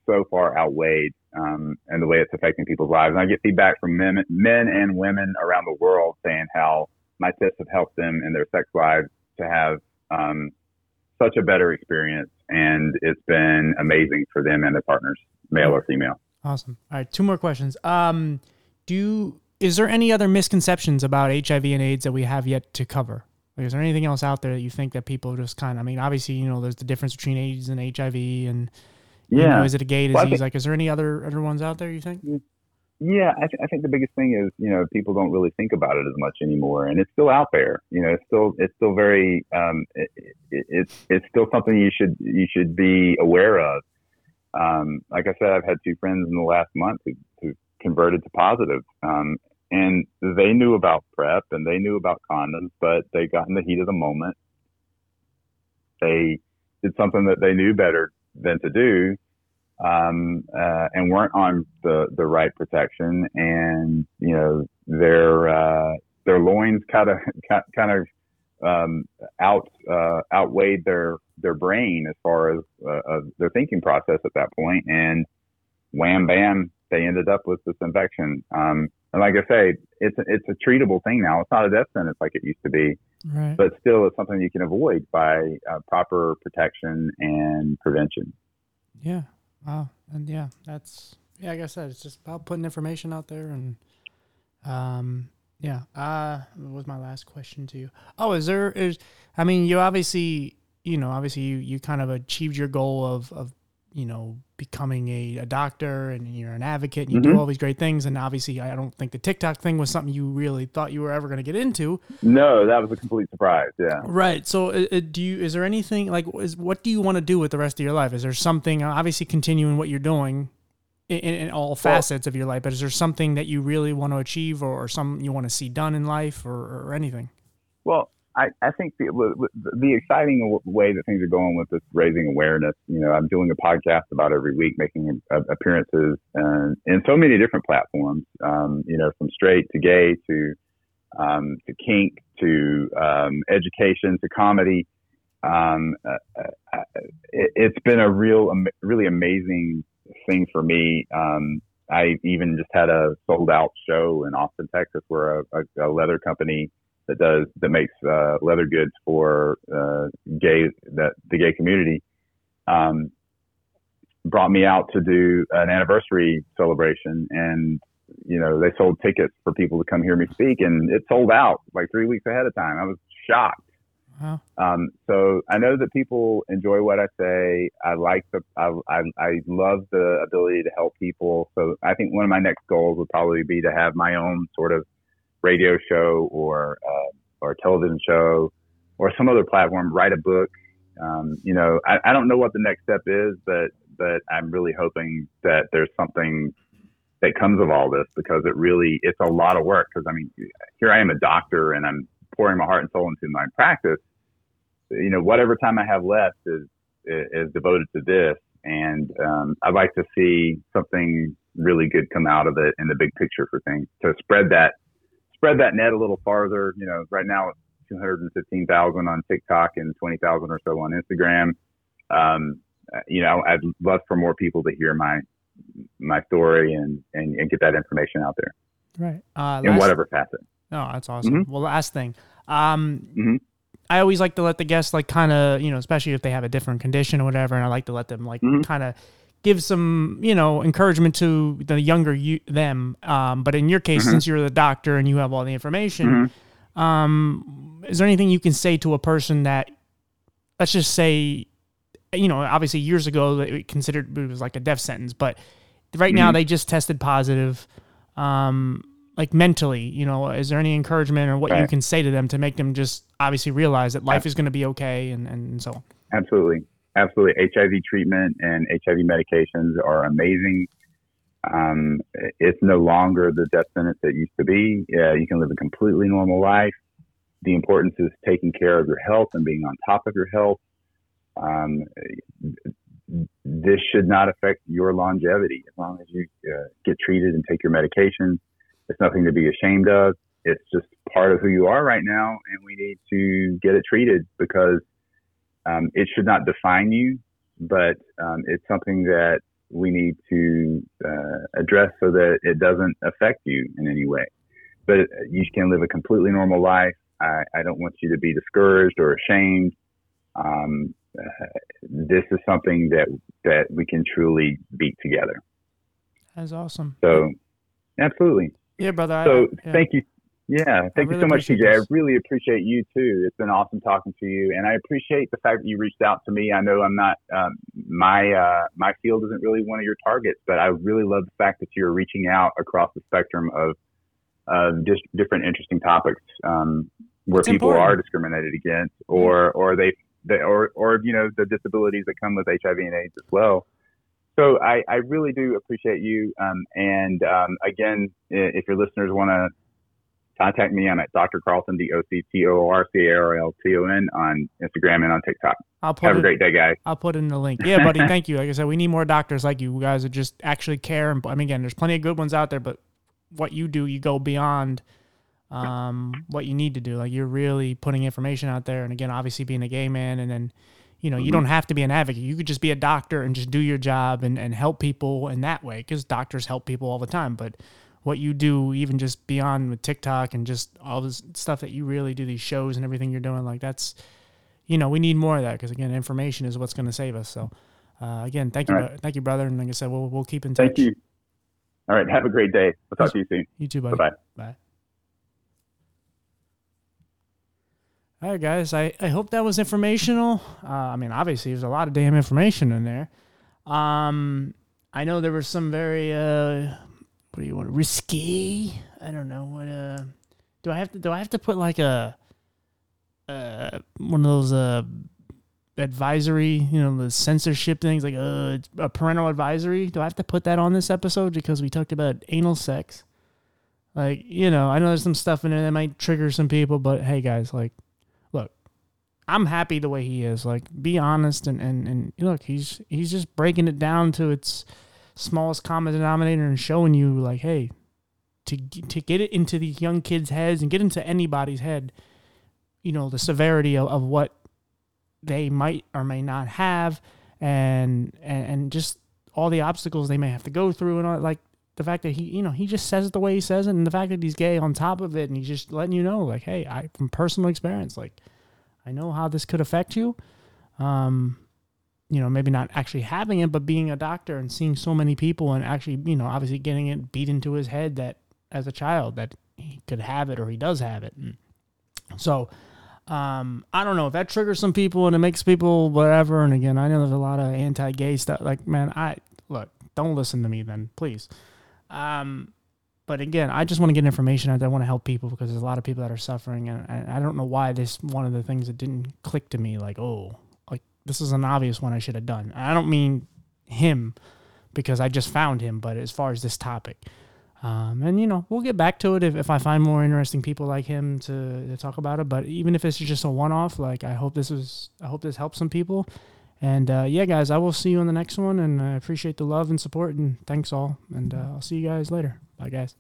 so far outweighed um, and the way it's affecting people's lives. And i get feedback from men, men and women around the world saying how my tips have helped them in their sex lives to have um, such a better experience. And it's been amazing for them and their partners male or female. Awesome. All right, two more questions. Um, do you, is there any other misconceptions about HIV and AIDS that we have yet to cover? Like, is there anything else out there that you think that people just kind of? I mean, obviously, you know, there's the difference between AIDS and HIV, and you yeah know, is it a gay disease? Well, think- like, is there any other other ones out there? You think? Yeah, I, th- I think the biggest thing is you know people don't really think about it as much anymore, and it's still out there. You know, it's still it's still very um, it, it, it's it's still something you should you should be aware of. Um, like I said, I've had two friends in the last month who, who converted to positive, um, and they knew about PrEP and they knew about condoms, but they got in the heat of the moment. They did something that they knew better than to do, um, uh, and weren't on the, the right protection, and you know their uh, their loins kind of kind of um, out uh, outweighed their their brain as far as uh, their thinking process at that point, and wham bam, they ended up with this infection. Um, and like I say, it's a, it's a treatable thing now. It's not a death sentence like it used to be, Right. but still, it's something you can avoid by uh, proper protection and prevention. Yeah. Wow. And yeah, that's yeah. Like I said, it's just about putting information out there, and um, yeah. Uh, what was my last question to you? Oh, is there is? I mean, you obviously, you know, obviously you you kind of achieved your goal of of you know becoming a, a doctor and you're an advocate and you do Mhm. all these great things and obviously I don't think the TikTok thing was something you really thought you were ever going to get into No, that was a complete surprise. Yeah. Right. So, uh, uh, do you? Is there anything like? Is what do you want to do with the rest of your life? Is there something? uh, Obviously, continuing what you're doing in, in, all facets of your life, but is there something that you really want to achieve, or, or some you want to see done in life, or, or anything? Well, I, I think the, the exciting way that things are going with this raising awareness, you know, I'm doing a podcast about every week, making uh, appearances and in so many different platforms, um, you know, from straight to gay to um, to kink to um, education to comedy. Um, uh, uh, it, it's been a real, am- really amazing thing for me. Um, I even just had a sold out show in Austin, Texas, where a, a, a leather company that does that makes uh, leather goods for uh, gay that the gay community um, brought me out to do an anniversary celebration and you know they sold tickets for people to come hear me speak and it sold out like three weeks ahead of time i was shocked Wow. um, so I know that people enjoy what I say. I like the, I, I, I love the ability to help people. So I think one of my next goals would probably be to have my own sort of radio show or, uh, or television show or some other platform, write a book. Um, you know, I, I don't know what the next step is, but, but I'm really hoping that there's something that comes of all this because it really, it's a lot of work. Cause I mean, here I am a doctor and I'm pouring my heart and soul into my practice, you know, whatever time I have left is is devoted to this, and um, I'd like to see something really good come out of it in the big picture for things. To spread that spread that net a little farther. You know, right now it's 215,000 on TikTok and 20,000 or so on Instagram. Um, you know, I'd love for more people to hear my my story and and, and get that information out there. Right. Uh, in whatever facet. No, that's awesome. Mm-hmm. Well, last thing. Um, mm-hmm. I always like to let the guests like kind of you know, especially if they have a different condition or whatever, and I like to let them like mm-hmm. kind of give some you know encouragement to the younger you them. Um, but in your case, mm-hmm. since you're the doctor and you have all the information, mm-hmm. um, is there anything you can say to a person that, let's just say, you know, obviously years ago it considered it was like a death sentence, but right now mm-hmm. they just tested positive. Um, like mentally, you know, is there any encouragement or what right. you can say to them to make them just obviously realize that life is going to be okay and, and so on? Absolutely. Absolutely. HIV treatment and HIV medications are amazing. Um, it's no longer the death sentence it used to be. Uh, you can live a completely normal life. The importance is taking care of your health and being on top of your health. Um, this should not affect your longevity as long as you uh, get treated and take your medication it's nothing to be ashamed of. It's just part of who you are right now, and we need to get it treated because um, it should not define you, but um, it's something that we need to uh, address so that it doesn't affect you in any way. But you can live a completely normal life. I, I don't want you to be discouraged or ashamed. Um, uh, this is something that that we can truly beat together. That's awesome. So, absolutely. Yeah, brother. So I, yeah. thank you. Yeah, thank really you so much, TJ. This. I really appreciate you too. It's been awesome talking to you, and I appreciate the fact that you reached out to me. I know I'm not um, my uh, my field isn't really one of your targets, but I really love the fact that you're reaching out across the spectrum of of just different interesting topics um, where it's people important. are discriminated against, or or they, they or or you know the disabilities that come with HIV and AIDS as well. So I, I really do appreciate you. Um, and um, again, if your listeners want to contact me, I'm at Dr. Carlton, D O C T O R C A R L T O N on Instagram and on TikTok. I'll put Have it, a great day, guys. I'll put in the link. Yeah, buddy. thank you. Like I said, we need more doctors like you guys that just actually care. And I mean, again, there's plenty of good ones out there, but what you do, you go beyond um, what you need to do. Like you're really putting information out there. And again, obviously being a gay man and then you know, mm-hmm. you don't have to be an advocate. You could just be a doctor and just do your job and, and help people in that way because doctors help people all the time. But what you do, even just beyond with TikTok and just all this stuff that you really do, these shows and everything you're doing, like that's, you know, we need more of that because again, information is what's going to save us. So, uh, again, thank you, right. thank you, brother. And like I said, we'll we'll keep in touch. Thank you. All right, have a great day. I'll talk to you soon. You too, buddy. Bye-bye. Bye. All right, guys. I, I hope that was informational. Uh, I mean, obviously, there's a lot of damn information in there. Um, I know there was some very uh, what do you want? Risky. I don't know what. Uh, do I have to? Do I have to put like a uh one of those uh advisory, you know, the censorship things, like uh, a parental advisory? Do I have to put that on this episode because we talked about anal sex? Like, you know, I know there's some stuff in there that might trigger some people, but hey, guys, like look, I'm happy the way he is. Like, be honest and, and, and look, he's he's just breaking it down to its smallest common denominator and showing you like, hey, to to get it into these young kids' heads and get into anybody's head, you know, the severity of, of what they might or may not have, and, and and just all the obstacles they may have to go through, and all like the fact that he, you know, he just says it the way he says it, and the fact that he's gay on top of it, and he's just letting you know, like, hey, I from personal experience, like I know how this could affect you. Um, you know, maybe not actually having it, but being a doctor and seeing so many people and actually, you know, obviously getting it beat into his head that as a child that he could have it or he does have it. And so, um, I don't know if that triggers some people and it makes people whatever. And again, I know there's a lot of anti-gay stuff. Like, man, I look, don't listen to me then, please. Um, but again, I just want to get information out there. I want to help people because there's a lot of people that are suffering, and, I don't know why this one of the things that didn't click to me. Like, oh, this is an obvious one I should have done. I don't mean him because I just found him, but as far as this topic, um, and you know, we'll get back to it if, if I find more interesting people like him to, to talk about it. But even if it's just a one off, like I hope this is, I hope this helps some people. And uh, yeah, guys, I will see you on the next one. And I appreciate the love and support. And thanks all. And uh, I'll see you guys later. Bye, guys.